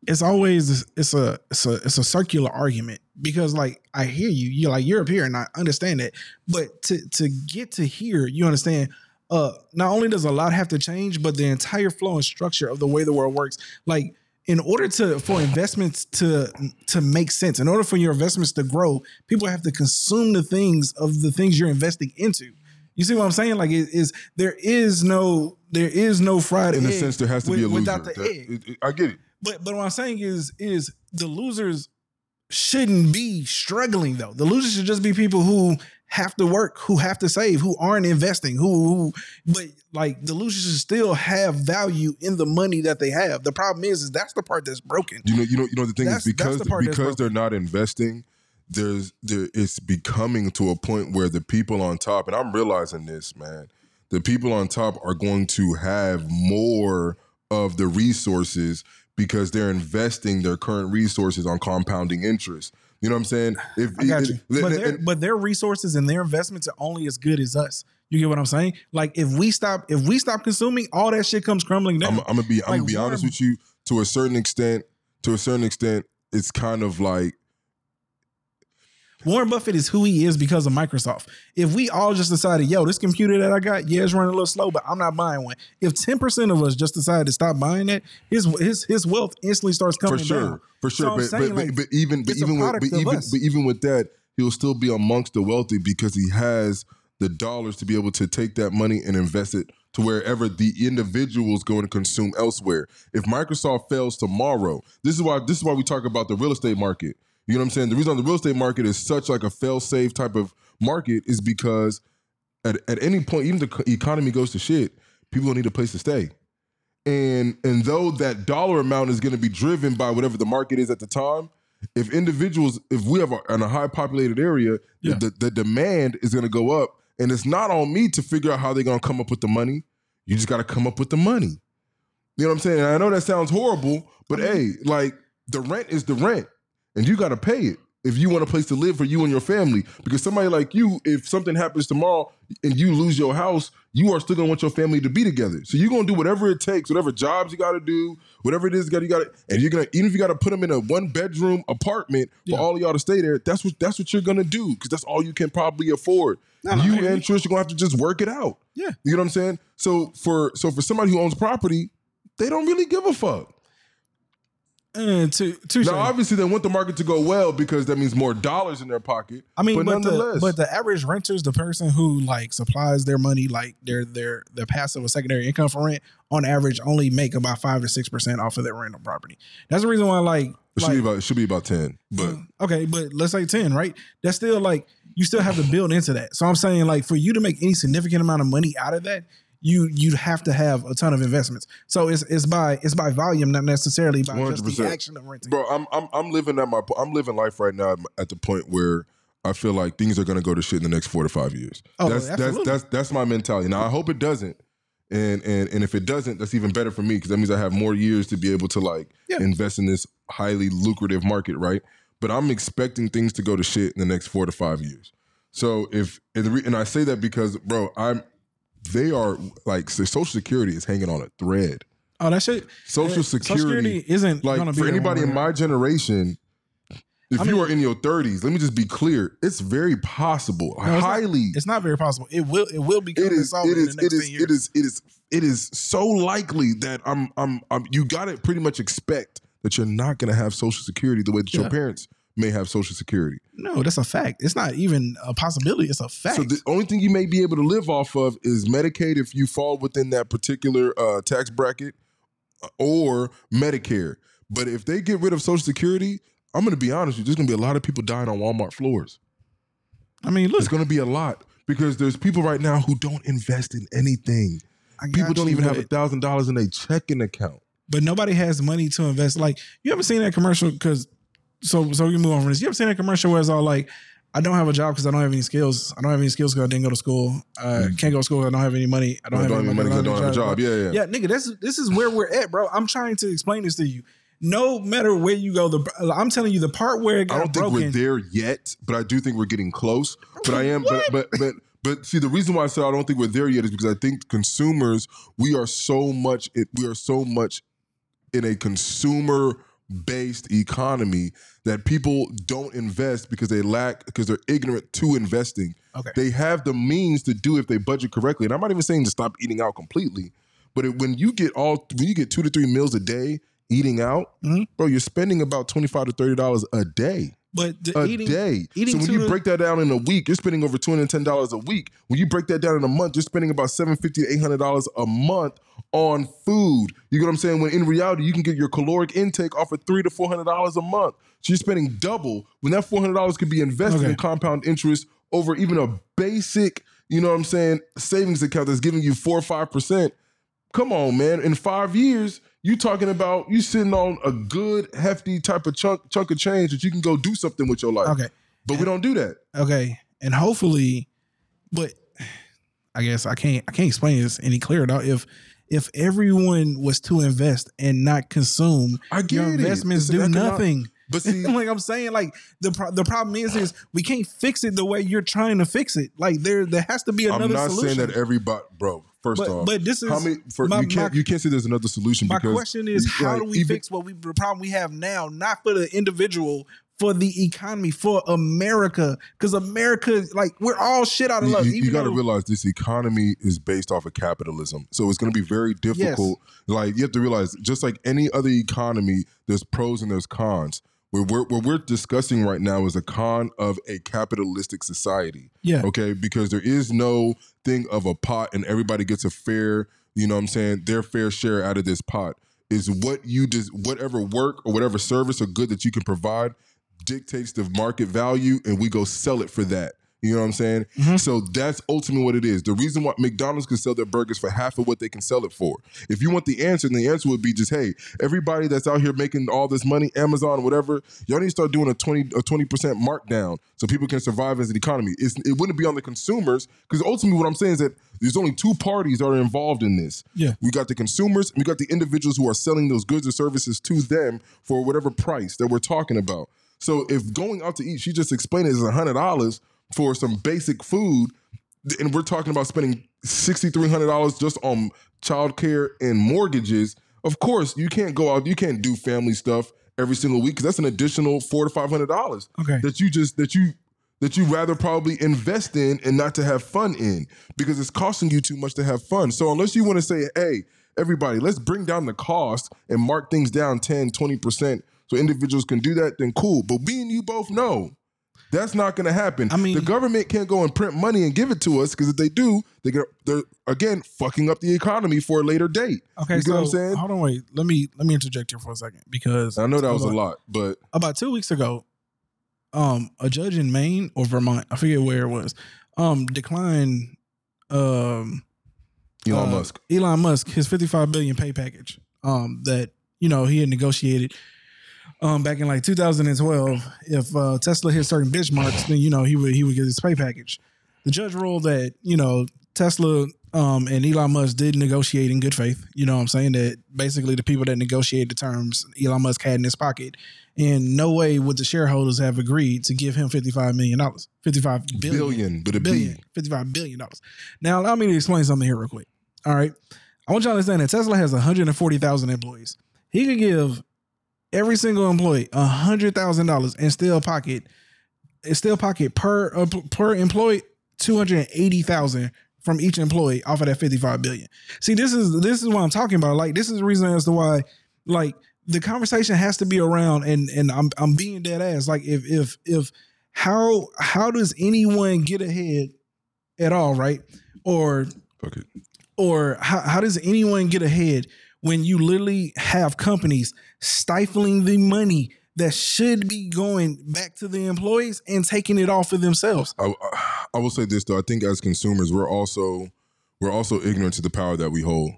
it's always it's a it's a it's a circular argument because like I hear you, you're like you're up here and I understand that, but to to get to here, you understand. Uh, not only does a lot have to change, but the entire flow and structure of the way the world works, like in order to for investments to to make sense, in order for your investments to grow, people have to consume the things of the things you're investing into. You see what I'm saying? Like, it is there is no there is no fried In a egg sense, there has to be a loser. without the That- egg. it- it- I get it. But but what I'm saying is is the losers shouldn't be struggling though. The losers should just be people who have to work, who have to save, who aren't investing, who, who but like the losers should still have value in the money that they have. The problem is is that's the part that's broken. You know, you know, you know. The thing That's- is that's because the part that's because they're not investing. There's there it's becoming to a point where the people on top, and I'm realizing this, man. The people on top are going to have more of the resources because they're investing their current resources on compounding interest. You know what I'm saying? If I got you. it- But and- their, but their resources and their investments are only as good as us. You get what I'm saying? Like if we stop if we stop consuming, all that shit comes crumbling down. I'm, I'm gonna be I'm Like, gonna be honest with you. To a certain extent, to a certain extent, it's kind of like Warren Buffett is who he is because of Microsoft. If we all just decided, yo, this computer that I got, yeah, it's running a little slow, but I'm not buying one. If 10% of us just decide to stop buying it, his his his wealth instantly starts coming for sure, down. for sure. I'm but, but, like, but even but even with but even us. but even with that, he'll still be amongst the wealthy because he has the dollars to be able to take that money and invest it to wherever the individual is going to consume elsewhere. If Microsoft fails tomorrow, this is why this is why we talk about the real estate market. You know what I'm saying? The reason the real estate market is such like a fail-safe type of market is because at, at any point, even the economy goes to shit, people don't need a place to stay. And and though that dollar amount is going to be driven by whatever the market is at the time, if individuals, if we have a, in a high populated area, Yeah. the, the demand is going to go up, and it's not on me to figure out how they're going to come up with the money. You just got to come up with the money. You know what I'm saying? And I know that sounds horrible, but hey, like the rent is the rent, and you got to pay it if you want a place to live for you and your family. Because somebody like you, if something happens tomorrow and you lose your house, you are still gonna want your family to be together. So you're gonna do whatever it takes, whatever jobs you got to do, whatever it is you got you got to, and you're gonna even if you got to put them in a one bedroom apartment for Yeah. all of y'all to stay there. That's what that's what you're gonna do because that's all you can probably afford. No, you and. Trish are gonna have to just work it out. Yeah. You know what I'm saying? So for so for somebody who owns property, they don't really give a fuck. And to, to Now, obviously, they want the market to go well because that means more dollars in their pocket. I mean, but, but, the nonetheless, but the average renters, the person who like supplies their money, like their their their passive or secondary income for rent, on average only make about five to six percent off of their rental property. That's the reason why, like, It should Like- be about it should be about ten. But mm, Okay, but let's say 10, right? That's still like you still have to build into that. So I'm saying like for you to make any significant amount of money out of that, you you'd have to have a ton of investments. So it's it's by it's by volume, not necessarily by just the action of renting. bro, I'm I'm I'm living at my I'm living life right now at the point where I feel like things are gonna go to shit in the next four to five years. Oh, that's that's absolutely. that's that's my mentality. Now I hope it doesn't. And and and if it doesn't, that's even better for me because that means I have more years to be able to like Yeah. invest in this highly lucrative market, right? But I'm expecting things to go to shit in the next four to five years. So if and, the re, and I say that because, bro, I'm they are like so Social Security is hanging on a thread. Oh, that shit. Social uh, Security, isn't like gonna be for anybody in my generation, if I you mean- are in your 30s, let me just be clear, it's very possible, No, it's not- highly. It's not very possible. It will it will be. it is. It is. It is. 10 years. It is. It is. It is so likely that I'm. I'm. I'm you got to pretty much expect that you're not going to have Social Security the way that Yeah. your parents may have Social Security. No, that's a fact. It's not even a possibility. It's a fact. So the only thing you may be able to live off of is Medicaid if you fall within that particular uh, tax bracket, uh, or Medicare. But if they get rid of Social Security, I'm going to be honest with you. There's going to be a lot of people dying on Walmart floors. I mean, look, It's going to be a lot because there's people right now who don't invest in anything. People don't even have a thousand dollars in a checking account. but nobody has money to invest. Like you ever seen that commercial? Because so so we can move on from this. You ever seen that commercial where it's all like, I don't have a job because I don't have any skills. I don't have any skills because I didn't go to school. I mm. can't go to school. I don't have any money. I don't, I have, don't any money. I don't have a job. Yeah, yeah. yeah, nigga. This this is where we're at, bro. I'm trying to explain this to you. No matter where you go, the I'm telling you, the part where it got I don't think broken. we're there yet, but I do think we're getting close. But I am, but but but but see, the reason why I said I don't think we're there yet is because I think consumers we are so much it, we are so much in a consumer based economy that people don't invest because they lack because they're ignorant to investing. Okay. They have the means to do if they budget correctly, and I'm not even saying to stop eating out completely, but it, when you get all when you get two to three meals a day eating out, Mhm. bro, you're spending about twenty five to thirty dollars a day but the a eating, day. eating so when you break that down in a week, you're spending over two hundred ten dollars a week. When you break that down in a month, you're spending about seven fifty to eight hundred dollars a month on food. You get what I'm saying? When in reality, you can get your caloric intake off of three to four hundred dollars a month. So you're spending double when that four hundred dollars could be invested Okay. in compound interest over even a basic, you know what I'm saying, savings account that's giving you four or five percent. Come on, man. In five years, you talking about you sitting on a good, hefty type of chunk chunk of change that you can go do something with your life. okay. But we don't do that. Okay, and hopefully, but I guess I can't I can't explain this any clearer though. If if everyone was to invest and not consume, I get your it. investments an do econo- nothing. But see, like I'm saying, like the pro- the problem is is we can't fix it the way you're trying to fix it. Like there there has to be another I'm not solution. saying that everybody, bro. First But- off, but this is- how many? For, my- you can't my- you can't say there's another solution. My question is, you- how like, do we even- fix what we the problem we have now? Not for the individual, for the economy, for America, because America, like we're all shit out of You, luck. you, even got to realize this economy is based off of capitalism, so it's going to be very difficult. Like you have to realize, just like any other economy, there's pros and there's cons. What we're, what we're discussing right now is a con of a capitalistic society. Yeah. Okay. Because there is no thing of a pot and everybody gets a fair, you know what I'm saying, their fair share out of this pot. Is what you just, whatever work or whatever service or good that you can provide dictates the market value and we go sell it for that. You know what I'm saying? Mm-hmm. So that's ultimately what it is. The reason why McDonald's can sell their burgers for half of what they can sell it for. If you want the answer, then the answer would be just, hey, everybody that's out here making all this money, Amazon, whatever, y'all need to start doing a 20 a 20% markdown so people can survive as an economy. It's, it wouldn't be on the consumers because ultimately what I'm saying is that there's only two parties that are involved in this. Yeah. We got the consumers and we got the individuals who are selling those goods or services to them for whatever price that we're talking about. So if going out to eat, she just explained it as hundred dollars for some basic food, and we're talking about spending sixty three hundred dollars just on childcare and mortgages. Of course, you can't go out, you can't do family stuff every single week because that's an additional four to five hundred dollars Okay. that you just that you that you rather probably invest in and not to have fun in because it's costing you too much to have fun. So unless you want to say, hey, everybody, let's bring down the cost and mark things down 10, 20% so individuals can do that, then cool. But we and you both know That's not going to happen. I mean- the government can't go and print money and give it to us because if they do, they get they're again fucking up the economy for a later date. Okay, you so what I'm saying? hold on, wait. Let me let me interject here for a second because I know that was a lot, but About two weeks ago, um, a judge in Maine or Vermont, I forget where it was, um, declined um Elon uh, Musk. Elon Musk his 55 billion pay package um that you know he had negotiated um back in like 2012 if uh, Tesla hit certain benchmarks then you know he would he would get his pay package the judge ruled that you know Tesla um and Elon Musk did negotiate in good faith you know what I'm saying that basically the people that negotiated the terms Elon Musk had in his pocket and no way would the shareholders have agreed to give him 55 million dollars 55 billion Billion, but a billion, B. $55 billion. Now, allow me to explain something here real quick. All right. I want y'all to understand that Tesla has 140,000 employees. He could give every single employee a $100,000 and still pocket, and still pocket per, uh, per employee 280,000 from each employee off of that 55 billion. See, this is, this is what I'm talking about. Like, this is the reason as to why, like, the conversation has to be around and, and I'm, I'm being dead ass. Like, if, if, if, how, how does anyone get ahead at all, right? Or it. or how, how does anyone get ahead when you literally have companies stifling the money that should be going back to the employees and taking it off for themselves? I, I will say this though. I think as consumers, we're also we're also ignorant to the power that we hold.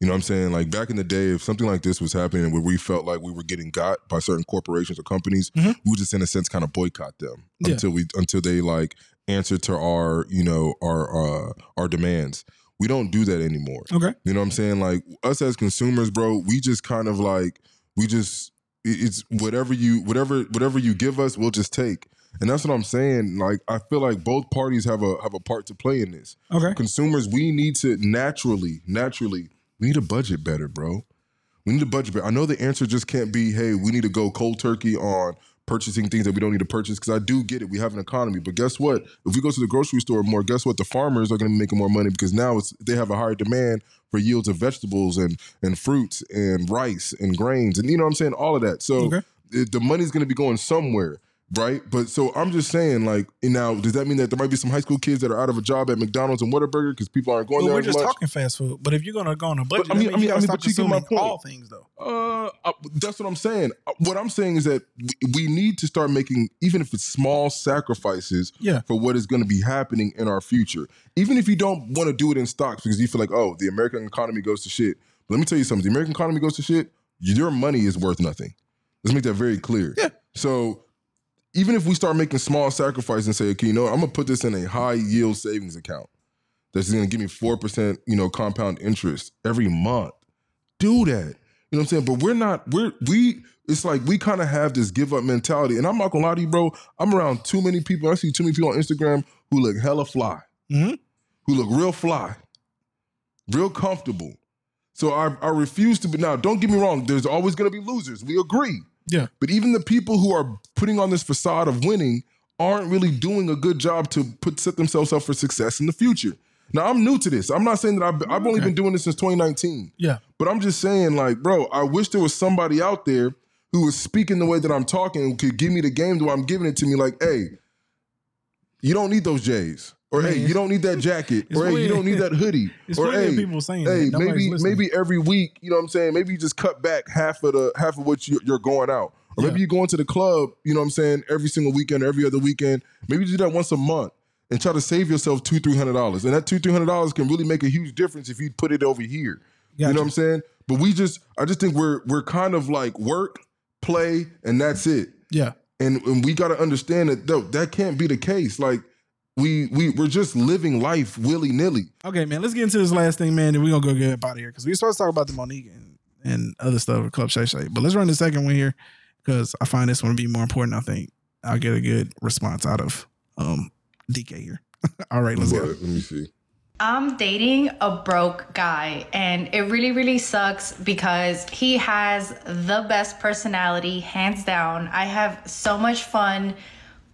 You know what I'm saying? Like back in the day, if something like this was happening where we felt like we were getting got by certain corporations or companies, Mhm. we would just in a sense kind of boycott them Yeah. until we until they like answer to our, you know, our uh our demands. We don't do that anymore. Okay. You know what I'm saying? Like us as consumers, bro, we just kind of like we just it's whatever you whatever whatever you give us, we'll just take. And that's what I'm saying. Like I feel like both parties have a have a part to play in this. Okay. Consumers, we need to naturally, naturally, we need a budget better, bro. We need a budget better. I know the answer just can't be, hey, we need to go cold turkey on purchasing things that we don't need to purchase because I do get it. We have an economy, but guess what? If we go to the grocery store more, guess what? The farmers are going to be making more money because now it's they have a higher demand for yields of vegetables and and fruits and rice and grains and you know what I'm saying, all of that. So Okay. the money's going to be going somewhere. Right, but so I'm just saying, like, and now does that mean that there might be some high school kids that are out of a job at McDonald's and Whataburger because people aren't going Well, there we're just much? talking fast food, but if you're gonna go on a budget, I mean- I mean- I mean, but you get my point. all things, though. Uh, uh, that's what I'm saying. Uh, What I'm saying is that we- we need to start making, even if it's small sacrifices, Yeah. for what is going to be happening in our future. Even if you don't want to do it in stocks because you feel like, oh, the American economy goes to shit. But let me tell you something: the American economy goes to shit. Your money is worth nothing. Let's make that very clear. Yeah. So even if we start making small sacrifices and say, okay, you know, what, I'm gonna put this in a high yield savings account that's gonna give me four percent, you know, compound interest every month. Do that. You know what I'm saying? But we're not, we're we it's like we kind of have this give up mentality. And I'm not gonna lie to you, bro. I'm around too many people. I see too many people on Instagram who look hella fly, Mhm. who look real fly, real comfortable. So I, I refuse to be now, don't get me wrong, there's always gonna be losers. We agree. Yeah. But even the people who are putting on this facade of winning aren't really doing a good job to put set themselves up for success in the future. Now I'm new to this. I'm not saying that I've, I've only Okay. been doing this since 2019. Yeah. But I'm just saying, like, bro, I wish there was somebody out there who was speaking the way that I'm talking and could give me the game the way I'm giving it to me. Like, hey, you don't need those J's. Or hey, you don't need that jacket. It's or hey, you don't need that hoodie. It's or hey, people saying hey, that. Maybe listening. maybe every week, you know what I'm saying? Maybe you just cut back half of the half of what you, you're going out. Or maybe Yeah. you go into the club, you know what I'm saying, every single weekend or every other weekend. Maybe you do that once a month and try to save yourself two, three hundred dollars. And that two, three hundred dollars can really make a huge difference if you put it over here. You know what I'm saying? But we just I just think we're we're kind of like work, play, and that's it. Yeah. And, and we gotta understand that though that can't be the case. Like we we we're just living life willy nilly. Okay, man. Let's get into this last thing, man. Then we're gonna go get up out of here because we were supposed to talk about the Mo'Nique and, and other stuff with Club Shay Shay. But let's run the second one here because I find this one to be more important. I think I'll get a good response out of um DK here. All right, let's go. Let me see. I'm dating a broke guy, and it really, really sucks because he has the best personality, hands down. I have so much fun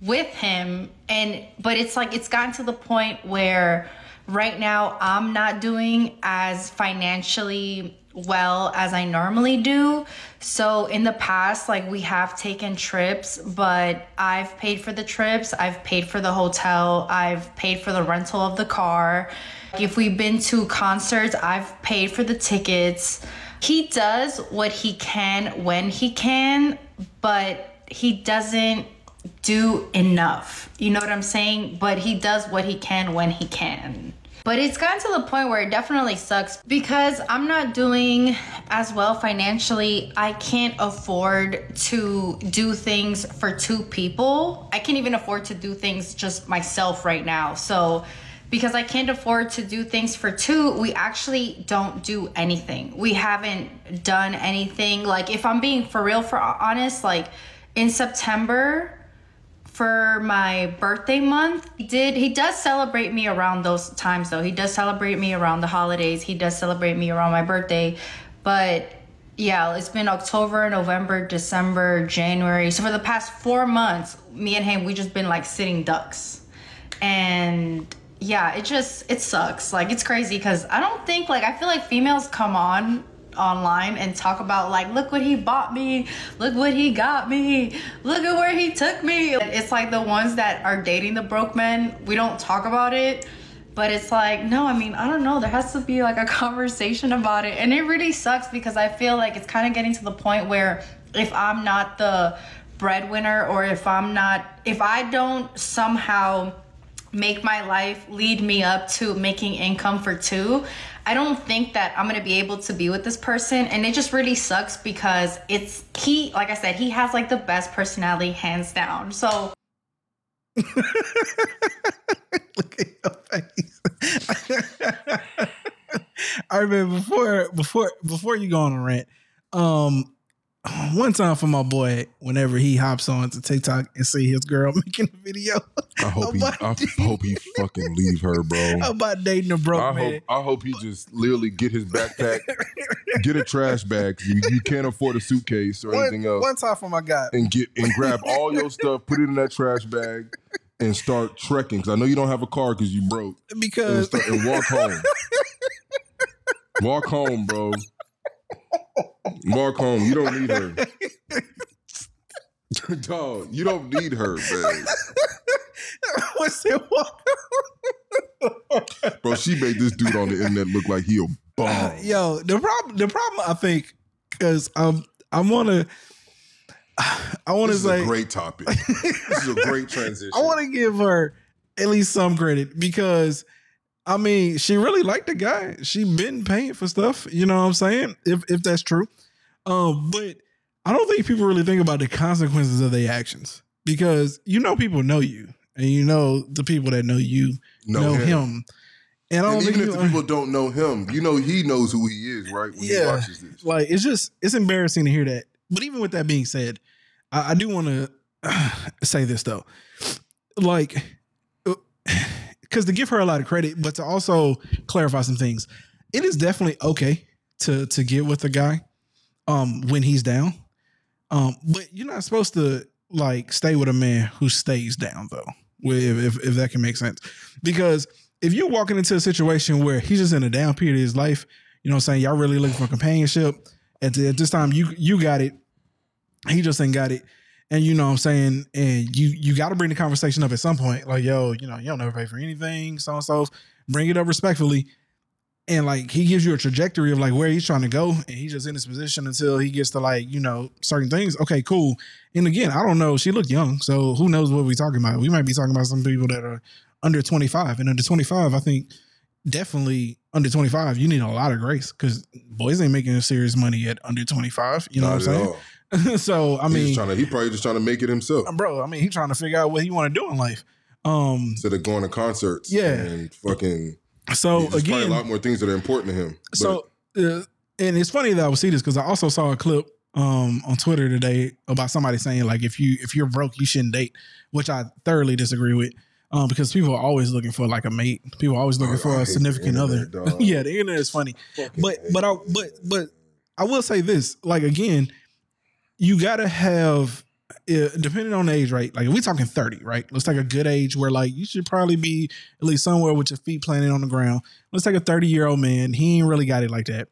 with him, and but it's like it's gotten to the point where right now I'm not doing as financially well as I normally do. So in the past, like we have taken trips, but I've paid for the trips, I've paid for the hotel, I've paid for the rental of the car. If we've been to concerts, I've paid for the tickets. He does what he can when he can, but he doesn't do enough. You know what I'm saying? But he does what he can when he can. But it's gotten to the point where it definitely sucks because I'm not doing as well financially. I can't afford to do things for two people. I can't even afford to do things just myself right now. So, because I can't afford to do things for two, we actually don't do anything. We haven't done anything. Like, if I'm being for real, for honest, like in September, for my birthday month he did he does celebrate me around those times though. He does celebrate me around the holidays. He does celebrate me around my birthday. But yeah it's been october november december january. So for the past four months me and him we just been like sitting ducks. And yeah it just it sucks. Like it's crazy because i don't think like i feel like females come on online and talk about like look what he bought me look what he got me look at where he took me. It's like the ones that are dating the broke men we don't talk about it but it's like no i mean i don't know there has to be like a conversation about it. And it really sucks because i feel like it's kind of getting to the point where if i'm not the breadwinner or if i'm not if i don't somehow make my life lead me up to making income for two, I don't think that I'm gonna be able to be with this person. And it just really sucks because it's he, like I said, he has like the best personality hands down. So Look at your face. I remember before before before you go on a rant. Um, one time for my boy, whenever he hops on to TikTok and see his girl making a video, I hope he, I hope he fucking leave her, bro. about dating a broke I man. hope, I hope he just literally get his backpack, get a trash bag. You, you can't afford a suitcase or anything else, one time for my guy. and get and grab all your stuff, put it in that trash bag, and start trekking. Because I know you don't have a car because you broke. And, Because start, and walk home. walk home, bro. Home. You don't need her. Dog, you don't need her, man. what's it? Bro, she made this dude on the internet look like he a bum. Yo, the problem, the problem, I think, because um, I want to, I want to This is say, a great topic. this is a great transition. I want to give her at least some credit because I mean, she really liked the guy. She been paying for stuff, you know what I'm saying? If if that's true. Um, but I don't think people really think about the consequences of their actions because you know people know you and you know the people that know you Know know, him. him. And I don't and think even if the people don't know him, you know he knows who he is, right? When he Yeah. watches this. like it's just it's embarrassing to hear that. But even with that being said, I, I do want to say this though, like, because to give her a lot of credit, but to also clarify some things, it is definitely okay to to get with a guy, um, when he's down, um, but you're not supposed to like stay with a man who stays down though, if if, if that can make sense, because if you're walking into a situation where he's just in a down period of his life, you know what I'm saying, y'all really looking for companionship. At, the, at this time, you you got it. He just ain't got it. And you know what I'm saying? And you you got to bring the conversation up at some point. Like, yo, you know, you don't never pay for anything, so and so. Bring it up respectfully. And like he gives you a trajectory of like where he's trying to go, and he's just in this position until he gets to like, you know, certain things. Okay, cool. And again, I don't know. She looked young, so who knows what we're talking about? We might be talking about some people that are under 25. And under 25, I think definitely under 25, you need a lot of grace because boys ain't making a serious money at under 25. You know Not what I'm saying? all. so I mean, to, he probably just trying to make it himself bro, I mean, he's trying to figure out what he want to do in life. Um, instead of going to concerts. Yeah. and fucking. so again, a lot more things that are important to him. But so uh, and it's funny that I would see this because I also saw a clip um on Twitter today about somebody saying like if you if you're broke you shouldn't date, which I thoroughly disagree with. Um, because people are always looking for like a mate. People are always looking Oh, for I a significant other. internet, yeah, the internet is funny. fucking but but I but but I will say this, like again, you gotta have uh, depending on age, right? Like we talking 30, right? Let's take a good age where like you should probably be at least somewhere with your feet planted on the ground. Let's take a 30 year old man. He ain't really got it like that.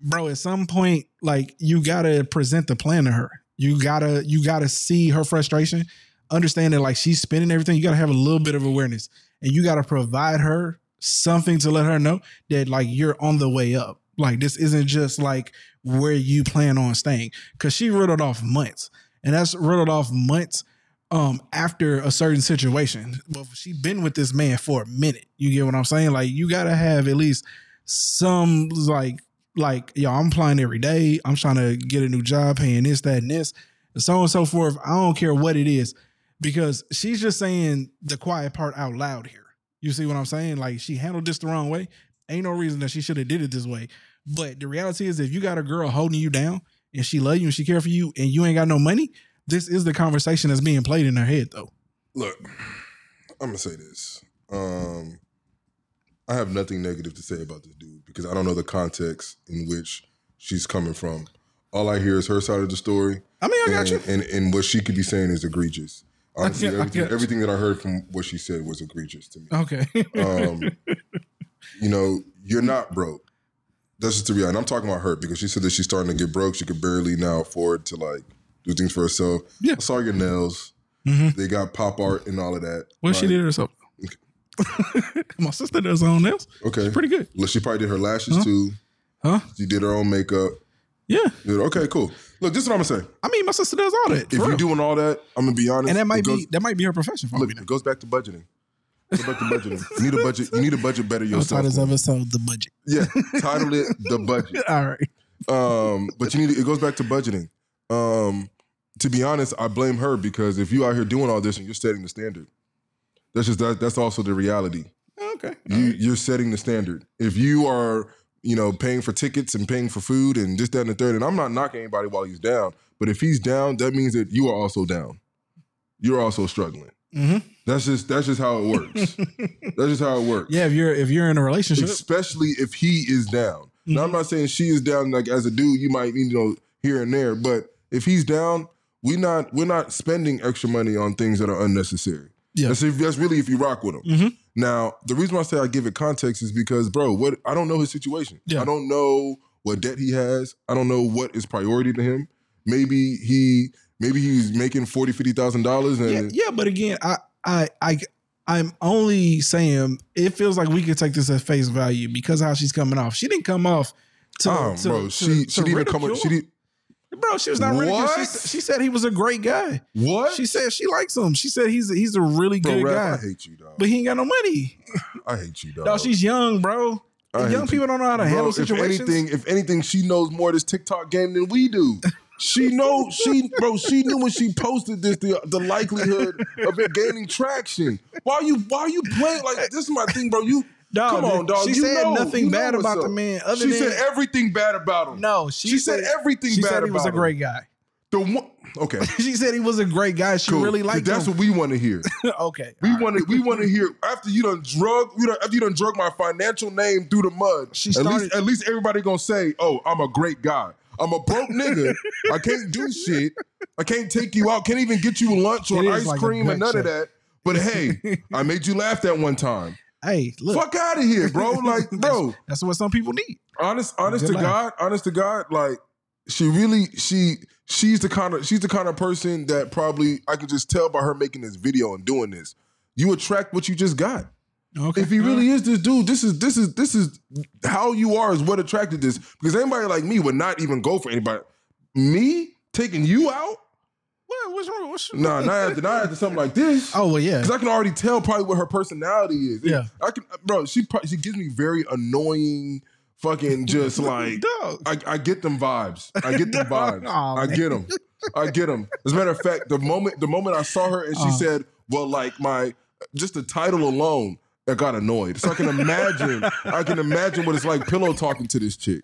bro, at some point, like you gotta present the plan to her. You gotta you gotta see her frustration, understand that like she's spending everything. You gotta have a little bit of awareness, and you gotta provide her something to let her know that like you're on the way up. Like this isn't just like where you plan on staying. Cause she riddled off months. And that's riddled off months um after a certain situation. Well, she been with this man for a minute. You get what I'm saying? Like you gotta have at least some like like yo, I'm applying every day. I'm trying to get a new job, paying this, that, and this, and so on and so forth. I don't care what it is, because she's just saying the quiet part out loud here. You see what I'm saying? Like she handled this the wrong way. Ain't no reason that she should have did it this way. But the reality is, if you got a girl holding you down and she love you and she care for you, and you ain't got no money, this is the conversation that's being played in her head, though. Look, I'm gonna say this. Um, I have nothing negative to say about this dude because I don't know the context in which she's coming from. All I hear is her side of the story. I mean, I got and, you. And and what she could be saying is egregious. Honestly, everything, everything that I heard from what she said was egregious to me. Okay. Um, you know, you're not broke. That's just the reality. And I'm talking about her because she said that she's starting to get broke. She could barely now afford to like do things for herself. Yeah. I saw your nails. Mhm. They got pop art and all of that. Well, she did herself. My sister does her own nails. Okay. Pretty good. Look, she probably did her lashes Huh? too. Huh? She did her own makeup. Yeah. Okay, cool. Look, this is what I'm gonna say. I mean, my sister does all that. If you're doing all that, I'm gonna be honest. and that might goes, be that might be her profession for look. It goes back to budgeting. Go back to budgeting. You need a budget. You need a budget better yourself. titles episode the budget. Yeah, title it the budget. All right. Um, but you need it goes back to budgeting. Um, to be honest, I blame her because if you out here doing all this and you're setting the standard, that's just that, that's also the reality. Okay. You you're setting the standard. If you are, you know, paying for tickets and paying for food and this, that, and the third, and I'm not knocking anybody while he's down, but if he's down, that means that you are also down. You're also struggling. Mhm. That's just that's just how it works. that's just how it works Yeah, if you're if you're in a relationship, especially if he is down. Now, Mm-hmm. I'm not saying she is down. Like as a dude, you might you know here and there, but if he's down, we not we're not spending extra money on things that are unnecessary. Yeah. that's, if, that's really if you rock with him. Mhm. Now, the reason why I say I give it context is because, bro, what I don't know his situation. Yeah. I don't know what debt he has. I don't know what is priority to him. Maybe he maybe he's making forty fifty thousand dollars yeah, and yeah, but again, I I I I'm only saying it feels like we could take this at face value because how she's coming off. She didn't come off to, um, to- bro, to- she to she didn't even come. She did Bro, she was not ridiculous. She, she said he was a great guy. what? She said she likes him. She said he's he's a really bro, good Raph, guy, I hate you, dog. but he ain't got no money. I hate you, dog. No, she's young, bro. I young you. people don't know how to Bro, handle if situations. anything, if anything, she knows more of this TikTok game than we do. She know she bro. She knew when she posted this the the likelihood of it gaining traction. Why you why you playing like this? Is my thing, bro. You Dog, come on, dog. she you said know, nothing you know bad about up. the man other she than- said everything bad about him. no, she, she, said, everything She bad said he was a great guy. The one, okay, She said he was a great guy. She cool. really liked That's him. what we want to hear. okay, We all right. want to. We want to hear after you done drug. You done, after you done drug my financial name through the mud. She at started- least, at least everybody gonna say, "Oh, I'm a great guy. I'm a broke nigga. I can't do shit. I can't take you out. Can't even get you lunch or ice like cream or none of that. But hey, I made you laugh that one time. Hey, look, Fuck out of here, bro. Like, bro. that's what some people need. Honest, honest to. God, honest to God, like she really, she, she's the kind of, she's the kind of person that probably I can just tell by her making this video and doing this. You attract what you just got. Okay, If he really is this dude, this is this is this is how you are is what attracted this. Because anybody like me would not even go for anybody. Me taking you out? what, what's wrong? What's Nah, not after not after something like this. Oh well, yeah. Because I can already tell probably what her personality is. Yeah. I can, bro. She pro- she gives me very annoying, fucking just like I, I get them vibes. I get them vibes. Aw, I get them. I get them. As a matter of fact, the moment the moment I saw her and she Uh. said, "Well, like my just the title alone." I got annoyed. So I can imagine, I can imagine what it's like pillow talking to this chick.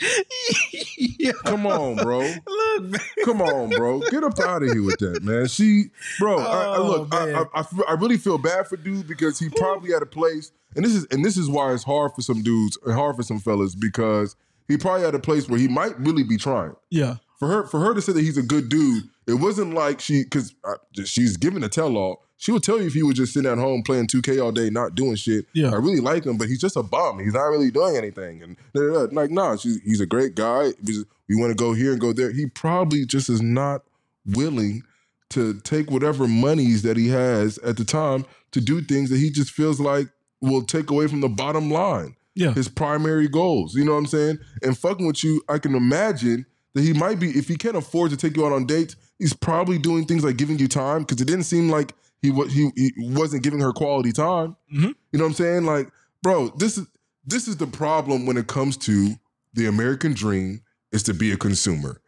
yeah. Come on, bro. Look, man. Come on, bro. Get up out of here with that, man. She, bro. I, I, Oh, look, I. I, I, really feel bad for dude because he probably had a place, and this is and this is why it's hard for some dudes, hard for some fellas because he probably had a place where he might really be trying. Yeah. For her, for her to say that he's a good dude, it wasn't like she because uh, she's giving a tell all. She would tell you if he was just sitting at home playing 2K all day, not doing shit. Yeah. I really like him, but he's just a bum. He's not really doing anything. And da, da, da. like, nah, she's, he's a great guy. Just- we want to go here and go there. He probably just is not willing to take whatever monies that he has at the time to do things that he just feels like will take away from the bottom line Yeah. his primary goals. You know what I'm saying? And fucking with you, I can imagine that he might be if he can't afford to take you out on dates. He's probably doing things like giving you time because it didn't seem like he was he, he wasn't giving her quality time. Mhm. You know what I'm saying? Like, bro, this is this is the problem when it comes to the American dream is to be a consumer.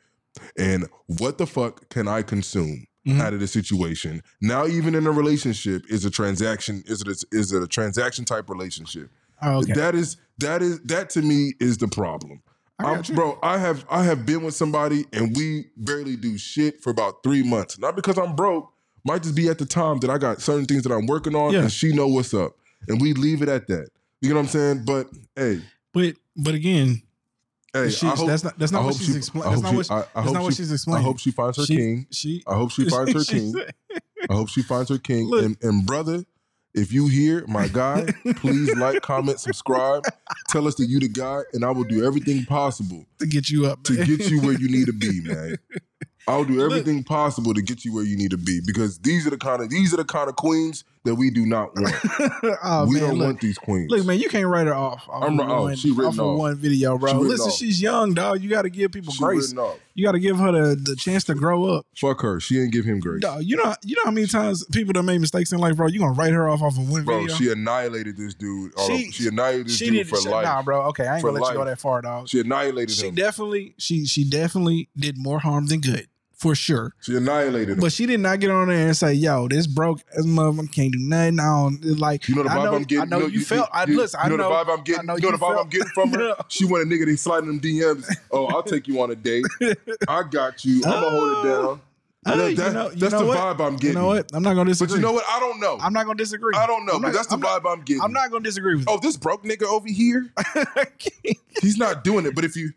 And what the fuck can I consume Mhm. out of this situation? Now, even in a relationship, is a transaction. Is it a, is it a transaction type relationship? Oh, okay. That is that is that to me is the problem. I bro, I have I have been with somebody and we barely do shit for about three months. Not because I'm broke, might just be at the time that I got certain things that I'm working on Yeah. and she know what's up. And we leave it at that. You know what I'm saying? But hey, but but again, hey, she, hope, that's not that's not what she's explaining. That's not what she- I- I that's not what she- she's explaining. I hope she finds her She- king. She I hope she finds her king. I hope she finds her king. Look. And, and brother, if you hear my guy, please like, comment, subscribe. Tell us that you the guy, and I will do everything possible to get you up to get you where you need to be, man. I'll do everything possible to get you where you need to be because these are the kind of these are the kind of queens that we do not want. oh, we man, don't look, want these queens. Look, man, you can't write her off. off I'm of ri- oh, one, she written off of off. one video, bro. She Listen, off. she's young, dog. You got to give people She grace. You got to give her the, the chance to grow up. Fuck her. She ain't give him grace. Dog, you know, you know how many times people that made mistakes in life, bro. You gonna write her off off of one Bro, video? she annihilated this dude. Uh, she- she annihilated this she dude did for she- life. Nah, bro. Okay, I ain't For gonna let you go that far, dog. She annihilated She him. definitely, she she definitely did more harm than good, for sure. she annihilated him. But she did not get on there and say, "Yo, this broke as mother can't do nothing." I don't like. You know the I vibe know, I'm getting. I know you, felt. I you, listen. You I know, know the vibe I'm getting. Know you know the vibe felt- I'm getting from her. She want a nigga that sliding them DMs. Oh, I'll take you on a date. I got you. I'm gonna hold it oh. down. Hey, That- you know- you that's the what? vibe I'm getting. You know what? I'm not gonna disagree. But you know what? I don't know. I'm not gonna disagree. I don't know. I'm but that's the I'm not- vibe I'm getting. I'm not gonna disagree with Oh, this broke nigga over here. He's not doing it. But if you,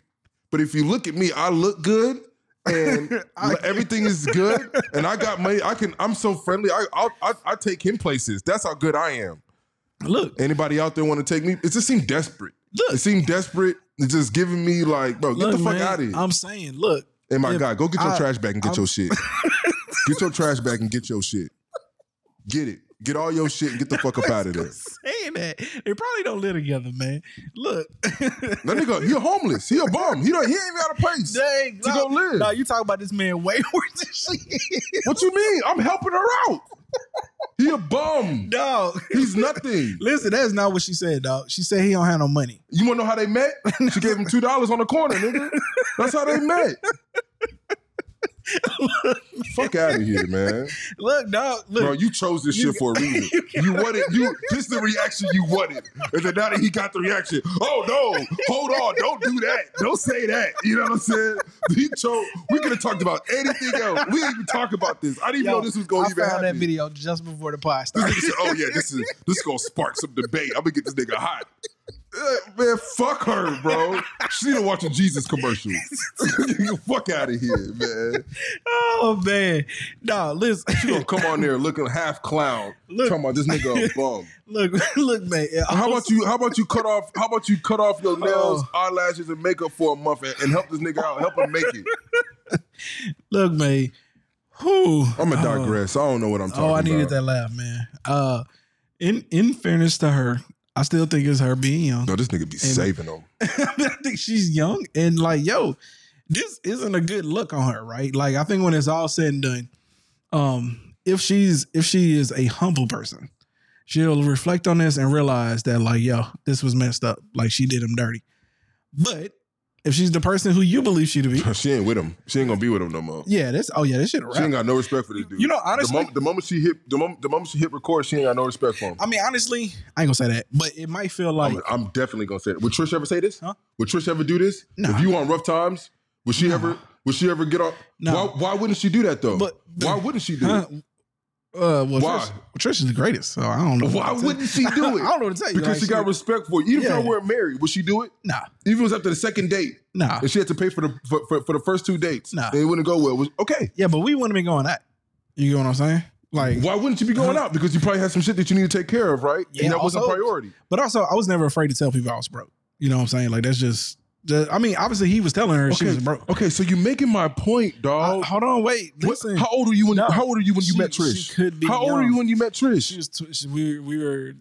but if you look at me, I look good. And everything is good, and I got money. I can. I'm so friendly. I I'll, I I take him places. That's how good I am. Look, Anybody out there want to take me? It just seemed desperate. Look. it seemed desperate. It's just giving me like, bro, get look, the fuck man, out of here. I'm saying, look, hey, my guy, go get your I- trash bag and get I'm- your shit. get your trash bag and get your shit. Get it. Get all your shit and get the fuck up out of there. saying that they probably don't live together, man. Look, That nigga, he a homeless. He a bum. He don't. He ain't even got a place. dang, To no, go live. No, you talk about this man way worse than she is. What you mean? I'm helping her out. He a bum. Dog, He's nothing. listen, that's not what she said, dog. She said he don't have no money. You wanna know how they met? She gave him two dollars on the corner, nigga. That's how they met. Fuck out of here, man. Look, dog, look. Bro, you chose this You- shit for a reason. You wanted you this is the reaction you wanted. And then now that he got the reaction, oh no, hold on, don't do that. Don't say that. You know what I'm saying? He chose we could have talked about anything else. We didn't even talk about this. I didn't even Yo, know this was gonna I even found happen. that video just before the pod started. said, "Oh yeah, this is this is gonna spark some debate. I'm gonna get this nigga hot." Uh, man, fuck her, bro. She need to watch a Jesus commercial. fuck out of here, man. oh man, dog, listen, She gonna come on there looking half clown, Look. talking about this nigga a bum. look, look, man. How about you? How about you cut off? How about you cut off your nails, Oh. eyelashes, and makeup for a month and, and help this nigga out? Help him make it. Look, man. Who? I'm gonna digress. I don't know what I'm talking Oh, I about. needed that laugh, man. Uh, in in fairness to her, I still think it's her being young. No, this nigga be saving them. I think she's young and like, yo, this isn't a good look on her, right? Like, I think when it's all said and done, um, if she's if she is a humble person, she'll reflect on this and realize that, like, yo, this was messed up. Like, she did him dirty. But if she's the person who you believe she to be, She ain't with him. She ain't gonna be with him no more. yeah, this oh yeah, this shit She ain't got no respect for this dude. You know, the honestly- moment, the moment she hit the moment, the moment she hit record, she ain't got no respect for him. I mean, honestly, I ain't gonna say that, but it might feel like I'm, I'm definitely gonna say it. Would Trish ever say this? Huh? Would Trish ever do this? Nah. If you on rough times, would she ever? Would she ever get on? No. Why, why wouldn't she do that though? But- why wouldn't she do Huh? it? Uh, well, Why? Trish, Trish is the greatest, so I don't know. Why wouldn't she do it? I don't know what to tell you. Because Like, she got respect for you. Even Yeah. if y'all weren't married, would she do it? nah, Even if it was after the second date, nah. and she had to pay for the for, for, for the first two dates, Nah. it wouldn't go well. Was okay. Yeah, but we wouldn't be going that. You get what I'm saying? Like, Why wouldn't you be going out? Because you probably had some shit that you need to take care of, right? Yeah, and that wasn't a priority. but also I was never afraid to tell people I was broke. You know what I'm saying? Like that's just. Just- I mean, obviously he was telling her she Okay, was broke. okay, so you're making my point, dog. hold on, wait. What- Listen, how old are you when No, How old are you when you met Trish? she could be How old are you when you met Trish? she was tw- she, we we were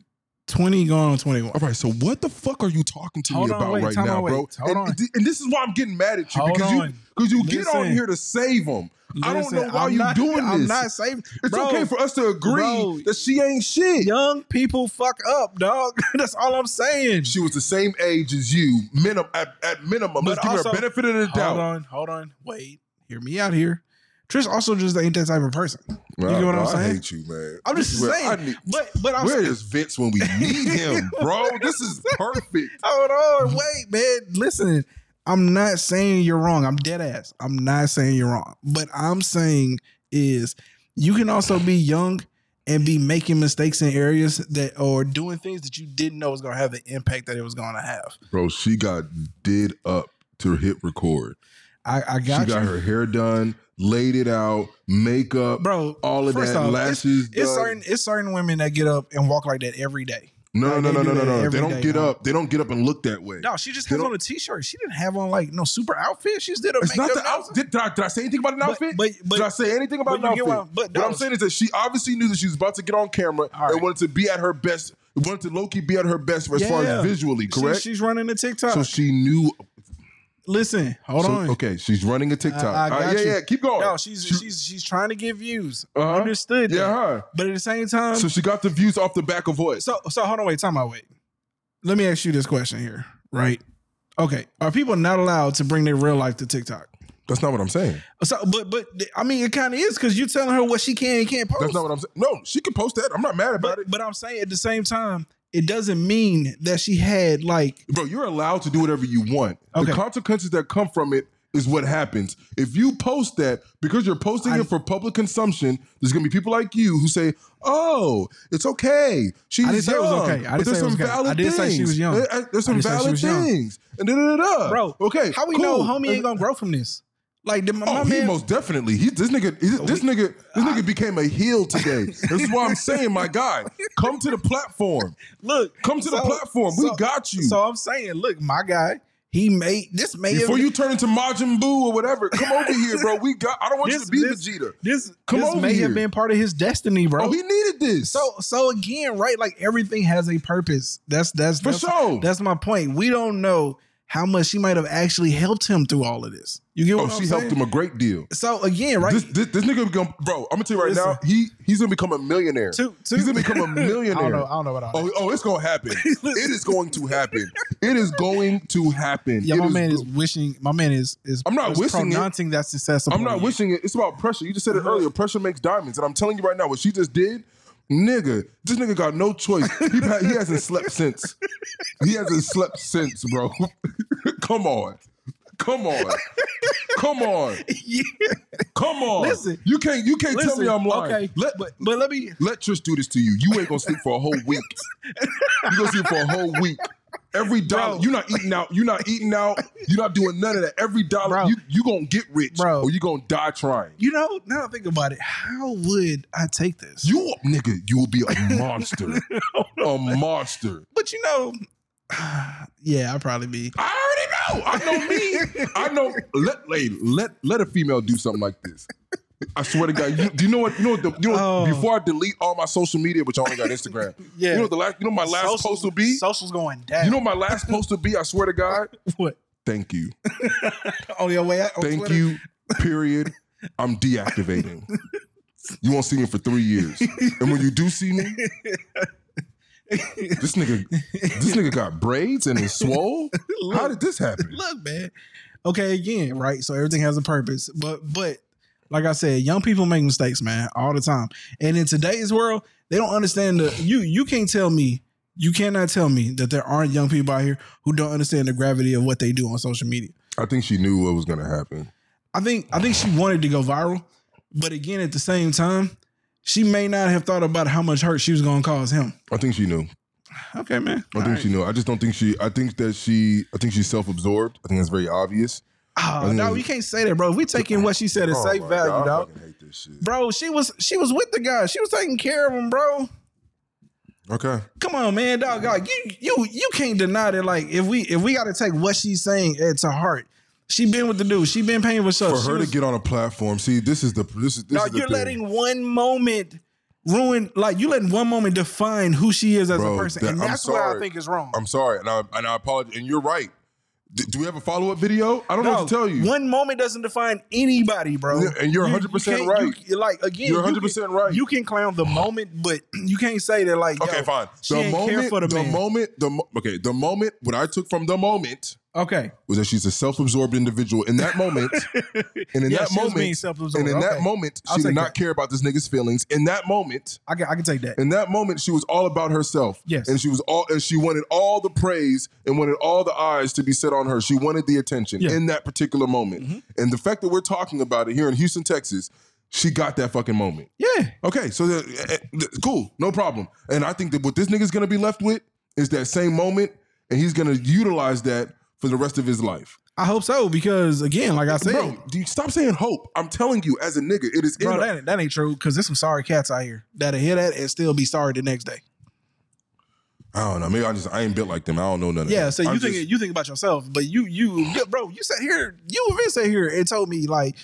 twenty going on twenty one. All right, so what the fuck are you talking to Hold me on, about wait, right now, out, bro? hold and, on. and this is why I'm getting mad at you Hold because you because you get on here to save them. I don't know why I'm you not- doing this. I'm not saving. it's bro, okay for us to agree bro, that she ain't shit. young people fuck up, dog. That's all I'm saying. She was the same age as you, minimum at, at minimum. Let's But give her a benefit of the Hold doubt. on, hold on, wait. Hear me out here. Trish also just ain't that type of person. You Nah, get what I'm nah, I saying? hate you, man. I'm just saying. Need- but but I'm where saying, is Vince when we need him, bro? This is perfect. hold on, wait, man. Listen, I'm not saying you're wrong. I'm dead ass. I'm not saying you're wrong. But I'm saying is you can also be young and be making mistakes in areas that or doing things that you didn't know was gonna have the impact that it was gonna have. Bro, she got did up to hit record. I, I She got got her hair done, laid it out, makeup, Bro, all of that, off, lashes. It's done. certain it's certain women that get up and walk like that every day. No, like, no, no, no, no, no. They don't day, get dog. up. They don't get up and look that way. No, she just They has don't- on a t-shirt. She didn't have on like no super outfit. She just did a It's not makeup. the outfit. Did, did I, did I say anything about an outfit? but- but- did I say anything about outfit? What I'm but what. I'm saying is that she obviously knew that she was about to get on camera All right. and wanted to be at her best. Wanted to low key be at her best as far as visually, She- correct? she's running the TikTok. so she knew. Listen, hold so- on. Okay, she's running a TikTok. I- I All right, got yeah, you. yeah. Keep going. No, she's She- she's she's trying to get views. Uh-huh. Understood. Yeah, huh? But at the same time, So so, she got the views off the back of what? so hold on, wait, time out, wait. Let me ask you this question here, right? Okay, are people not allowed to bring their real life to TikTok? That's not what I'm saying. So, but but I mean, it kind of is because you're telling her what she can and can't post. That's not what I'm saying. No, she can post that. I'm not mad about but, it. but I'm saying at the same time, it doesn't mean that she had like Bro, you're allowed to do whatever you want. Okay. The consequences that come from it is what happens. If you post that because you're posting I- it for public consumption, there's gonna be people like you who say, "Oh, it's okay. She's I didn't say it was okay. I didn't there's say it was some okay. I did say she was young. Uh, There's some I didn't say she valid was young. things. And da, da, da, da. bro. okay, how we cool. know homie ain't gonna grow from this? Like the, my Oh, he man, most definitely. He this nigga. He, this nigga. This nigga became a heel today. this is why I'm saying, my guy, come to the platform. look, Come to the platform. We got you. So I'm saying, look, my guy, he made this may Before have, you turn into Majin Buu or whatever, come over here, bro. We got. I don't want you to be this, Vegeta. This, Come this over may here. have been part of his destiny, bro. Oh, he needed this. so so again, right? Like everything has a purpose. That's that's For that's, sure. That's my point. We don't know how much she might have actually helped him through all of this. You get what oh, I'm she saying? helped him a great deal. So again, right? This, this, this nigga, gonna, bro. I'm gonna tell you right Listen. now. He he's gonna become a millionaire. Two- two- He's gonna become a millionaire. I don't know. I don't know what I Oh, oh, it's gonna happen. it is going to happen. It is going to happen. Yeah, It my is man go- is wishing. My man is is. I'm not is wishing it. pronouncing that success. I'm not you. wishing it. It's about pressure. You just said it Uh-huh. earlier. Pressure makes diamonds, and I'm telling you right now, what she just did, nigga, this nigga got no choice. He, he hasn't slept since. He hasn't slept since, bro. Come on, come on, come on, Yeah. come on. Listen. you can't you can't tell me I'm lying. okay, Let but but let me. let Trish do this to you. You ain't gonna sleep for a whole week. You gonna sleep for a whole week. Every dollar, Bro. you're not eating out. You're not eating out. You're not doing none of that. Every dollar, Bro. you you gonna get rich, Bro. or you gonna die trying. You know, now I think about it, how would I take this? You nigga, you will be a monster, a monster. but you know, yeah, I'd probably be. I already know. I know me. I know. Let let let let a female do something like this. I swear to God. You, do you know what? You know what? The, you know Oh. before I delete all my social media, which I only got Instagram. Yeah. You know what the last. You know my last Socials- post will be. Socials going down. You know my last post will be. I swear to God. what? Thank you. On your way out. Thank Twitter? you. Period. I'm deactivating. You won't see me for three years, and when you do see me, this nigga, this nigga got braids and is swole. How did this happen? Look, man. Okay, again, right? So everything has a purpose, but but like I said, young people make mistakes, man, all the time. And in today's world, they don't understand the you. You can't tell me. You cannot tell me that there aren't young people out here who don't understand the gravity of what they do on social media. I think she knew what was gonna happen. I think I think she wanted to go viral, but again, at the same time, she may not have thought about how much hurt she was going to cause him. I think she knew. Okay, man. I think she knew. I just don't think she. I think that she. I think she's self-absorbed. I think that's very obvious. Oh, no, you can't say that, bro. If we taking what she said at Oh safe my value, God, I dog. fucking hate this shit. Bro, she was she was with the guy. She was taking care of him, bro. Okay. Come on, man, dog. you you you can't deny that. Like, if we if we got to take what she's saying at to heart, she been with the dude. She been paying for stuff. For She her was- to get on a platform, see, this is the this is this No, is the you're thing. letting one moment ruin. Like you letting one moment define who she is as Bro, a person, that- and I'm that's where I sorry. think is wrong. I'm sorry, and I and I apologize. And you're right. D- do we have a follow up video? I don't know what to tell you. One moment doesn't define anybody, bro. Yeah, and you're 100% you can't- right. You, like again, You're you 100% can- right. You can clown the moment, but you can't say that like. okay, fine. The moment, for the, the, moment, the okay, the moment. What I took from the moment Okay, was that she's a self absorbed individual. In that moment, and in Yeah, that she was moment, and in that moment, she did not that. care about this nigga's feelings. In that moment, I can I can take that. in that moment, she was all about herself. Yes. and she was all, and she wanted all the praise and wanted all the eyes to be set on her. She wanted the attention Yeah. Mm-hmm. in that particular moment. And the fact that we're talking about it here in Houston, Texas, she got that fucking moment. yeah, Okay, so the, eh, eh, cool, no problem. And I think that what this nigga's gonna be left with is that same moment, and he's gonna utilize that for the rest of his life. I hope so because again, like I said, Bro, do you stop saying hope? I'm telling you, as a nigga, it is bro, that, ain't- that ain't true. Because there's some sorry cats out here that'll hear that and still be sorry the next day. I don't know. Maybe I just I ain't built like them. I don't know nothing. Yeah, that. so you I'm think just- you think about yourself, but you you bro, you sat here, you even sat here and told me like,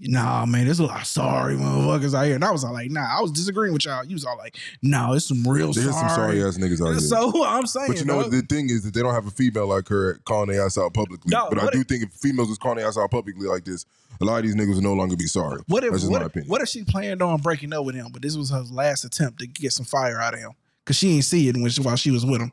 nah, man, there's a lot of sorry motherfuckers out here, and I was all like, nah, I was disagreeing with y'all. You was all like, no, it's some real there's sorry. some sorry ass niggas out here. So I'm saying, But you know what dog. the thing is that they don't have a female like her calling their ass out publicly. No, but I do if- think if females was calling their ass out publicly like this, a lot of these niggas would no longer be sorry. what if That's just what, my if opinion. what if she planned on breaking up with him, but this was her last attempt to get some fire out of him because she ain't see it when she, while she was with him.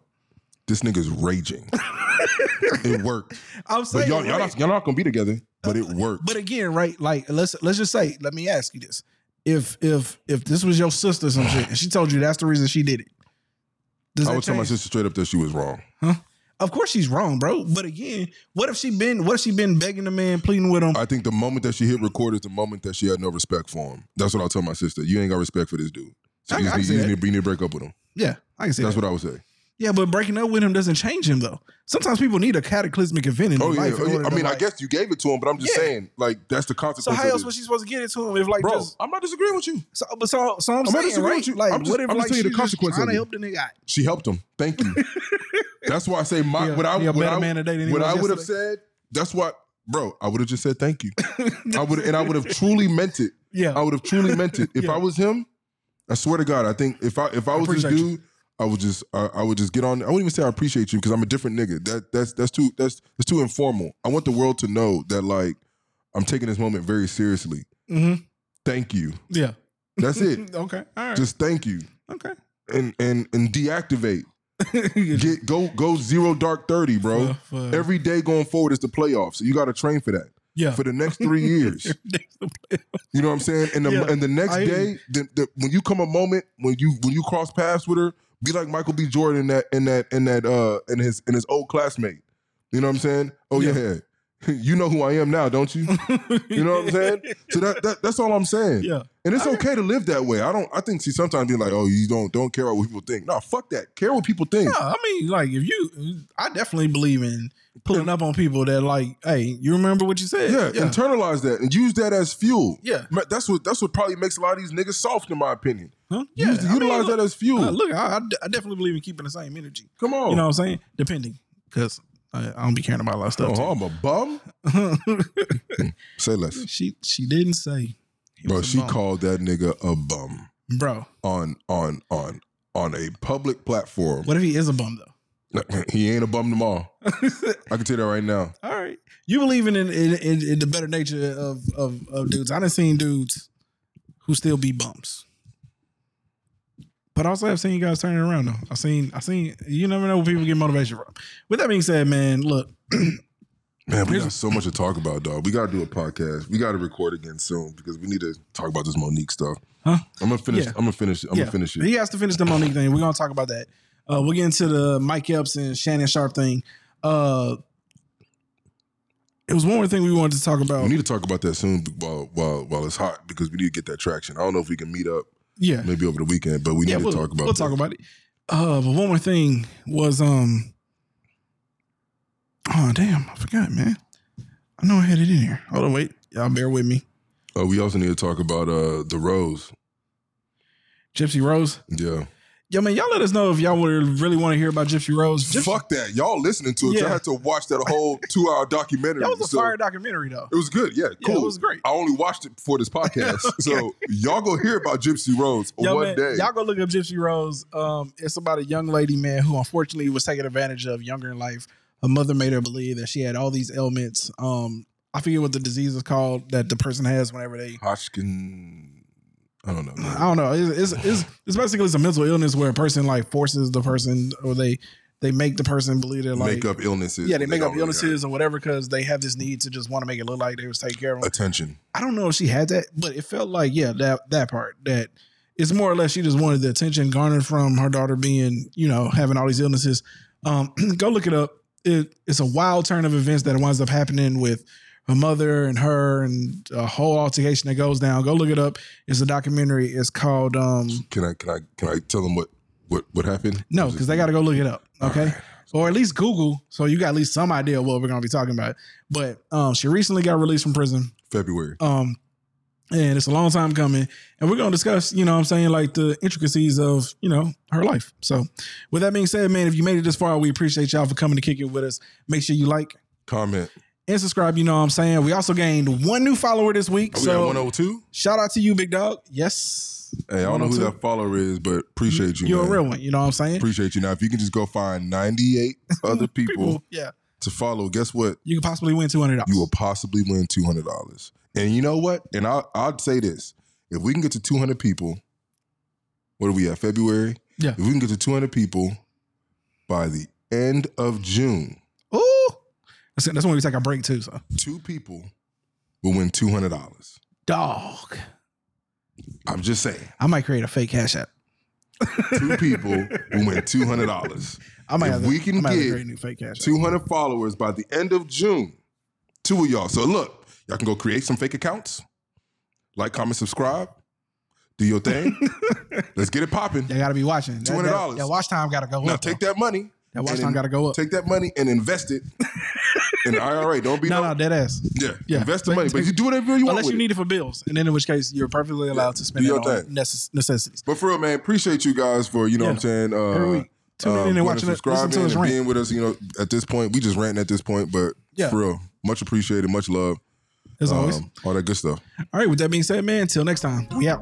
this nigga's raging. it worked. I'm But saying, y'all, y'all, right? not, y'all not gonna be together. But it worked. But again, right? Like let's let's just say, let me ask you this: if if if this was your sister, some shit, and she told you that's the reason she did it, does I would tell my change? sister straight up that she was wrong. Huh? Of course she's wrong, bro. But again, what if she been what if she been begging the man, pleading with him? I think the moment that she hit record is the moment that she had no respect for him. That's what I'll tell my sister. You ain't got respect for this dude. So I- you, I can need, see you, that. need, you need to break up with him. yeah, I can see That's that. what I would say. Yeah, but breaking up with him doesn't change him though. Sometimes people need a cataclysmic event in Oh their yeah. life. Oh, yeah. I mean, I guess you gave it to him, but I'm just Yeah. saying, like, that's the consequence. So how else was she supposed to get it to him if like Bro, just I'm not disagreeing with you. so, but so so I'm, I'm not disagreeing right? with you. Like I'm just- what if I'm like just you the consequence trying to help the nigga out? She helped him. Thank you. that's why I say my He a- what I what I, man today what I would have said. That's what, bro. I would have just said thank you. I would and I would have truly meant it. Yeah. I would have truly meant it. If I was him, I swear to God, I think if I if I was this dude, I would just I, I would just get on. I wouldn't even say I appreciate you because I'm a different nigga. That that's that's too that's that's too informal. I want the world to know that like I'm taking this moment very seriously. Mhm. Thank you. Yeah. That's it. okay. All right. just thank you. okay. And and and deactivate. Get go go zero dark thirty, bro. For- for- Every day going forward is the playoffs. So you got to train for that yeah. for the next three years. You know what I'm saying? And the Yeah, and the next I day, the, the, when you come a moment when you when you cross paths with her, be like Michael B. Jordan in that in that in that uh in his in his old classmate. You know what I'm saying? Oh yeah. Yeah. You know who I am now, don't you? You know what I'm saying? So that, that that's all I'm saying. Yeah. And it's okay to live that way. I don't I think see sometimes being like, oh, you don't don't care what people think. No, fuck that. Care what people think. No, I mean, like if you, I definitely believe in pulling up on people that like, hey, you remember what you said? Yeah, internalize that and use that as fuel. Yeah. That's what that's what probably makes a lot of these niggas soft, in my opinion. Huh? Use, I mean, utilize look- that as fuel. uh, look, I, I I definitely believe in keeping the same energy. Come on, You know what I'm saying? Depending, because I, I don't be caring about a lot of stuff. Oh, I'm a bum. Say less, she she didn't say, he bro. was a She bum. called that nigga a bum bro. on on on on a public platform. What if he is a bum though? He ain't a bum tomorrow. I can tell you that right now. All right, you believe in in, in, in the better nature of, of of dudes. I done seen dudes who still be bums. But I also, I've seen you guys turn it around though. I seen, I seen. You never know where people get motivation from. With that being said, man, look, Man, we got so much to talk about, dog. We got to do a podcast. We got to record again soon because we need to talk about this Mo'Nique stuff. Huh? I'm gonna finish. Yeah. I'm gonna finish. I'm gonna finish it. He has to finish the Mo'Nique thing. We're gonna talk about that. Uh, we'll get into the Mike Epps and Shannon Sharpe thing. Uh, it was one more thing we wanted to talk about. We need to talk about that soon while while while it's hot because we need to get that traction. I don't know if we can meet up yeah, maybe over the weekend, but we need yeah, to we'll talk about. It. We'll that. talk about it. Uh, but one more thing was um. Oh damn! I forgot, man. I know I had it in here. Hold on, wait. Y'all bear with me. Uh, we also need to talk about uh the Rose. Gypsy Rose. Yeah. Yo, man, y'all let us know if y'all would really want to hear about Gypsy Rose. Gypsy, Fuck that. Y'all listening to it. Yeah. I had to watch that whole two hour documentary. that was a So, fire documentary, though. It was good. Yeah, Yeah, it was great. I only watched it before this podcast. So y'all go hear about Gypsy Rose Yo, one man, day. y'all go look up Gypsy Rose. Um, it's about a young lady, man, who unfortunately was taken advantage of younger in life. Her mother made her believe that she had all these ailments. Um, I forget what the disease is called that the person has whenever they. Hodgkin. I don't know. I don't know. It's, it's, it's, it's basically it's a mental illness where a person like forces the person or they they make the person believe they're like make up illnesses. yeah they make up illnesses or whatever because they have this need to just want to make it look like they was taking care of them. Attention. I don't know if she had that, but it felt like yeah that that part that it's more or less she just wanted the attention garnered from her daughter being you know having all these illnesses. Um, go look it up. It, it's a wild turn of events that winds up happening with her mother and her and a whole altercation that goes down. Go look it up. It's a documentary. It's called um Can I can I can I tell them what what what happened? no because they got to go look it up. Okay. Or at least Google, so you got at least some idea of what we're gonna be talking about. But um, she recently got released from prison. February. Um, and it's a long time coming. And we're gonna discuss, you know what I'm saying, like the intricacies of, you know, her life. So with that being said, man, if you made it this far, we appreciate y'all for coming to kick it with us. Make sure you like Comment. And subscribe, you know what I'm saying. We also gained one new follower this week. Oh, we so got 102. shout out to you, big dog. Yes. Hey, I don't know who that follower is, but appreciate you. You're man. a real one, you know what I'm saying? Appreciate you. Now, if you can just go find 98 other people Yeah. to follow, guess what? You could possibly win two hundred dollars. You will possibly win two hundred dollars. And you know what? And I I'd say this: if we can get to two hundred people, what are we at? February. Yeah. If we can get to two hundred people by the end of June, Ooh. That's, that's when we take a break too. So two people will win two hundred dollars. dog. I'm just saying, I might create a fake cash app. two people will win two hundred dollars. I might If have we can might get create a new fake cash app. Two hundred followers by the end of June. Two of y'all. So look, y'all can go create some fake accounts, like, comment, subscribe, do your thing. Let's get it popping. You gotta be watching. That- that- $200. Yeah, watch time gotta go Now up. take though. that money. That watch time gotta go up. Take that money and invest it in the IRA. Don't be no, no, no, dead ass. yeah, Yeah. Invest the money, but you do whatever you want Unless you need it for bills, and then in which case you're perfectly allowed to spend do it your on necess- necessities. But for real, man, appreciate you guys for you know what I'm saying. Uh, Every week. Tuning in and watching it, listen to subscribing us and rant. being with us. You know, at this point, we just ranting at this point, but Yeah. for real, much appreciated, much love, As always. um, all that good stuff. All right. With that being said, man, until next time, we out.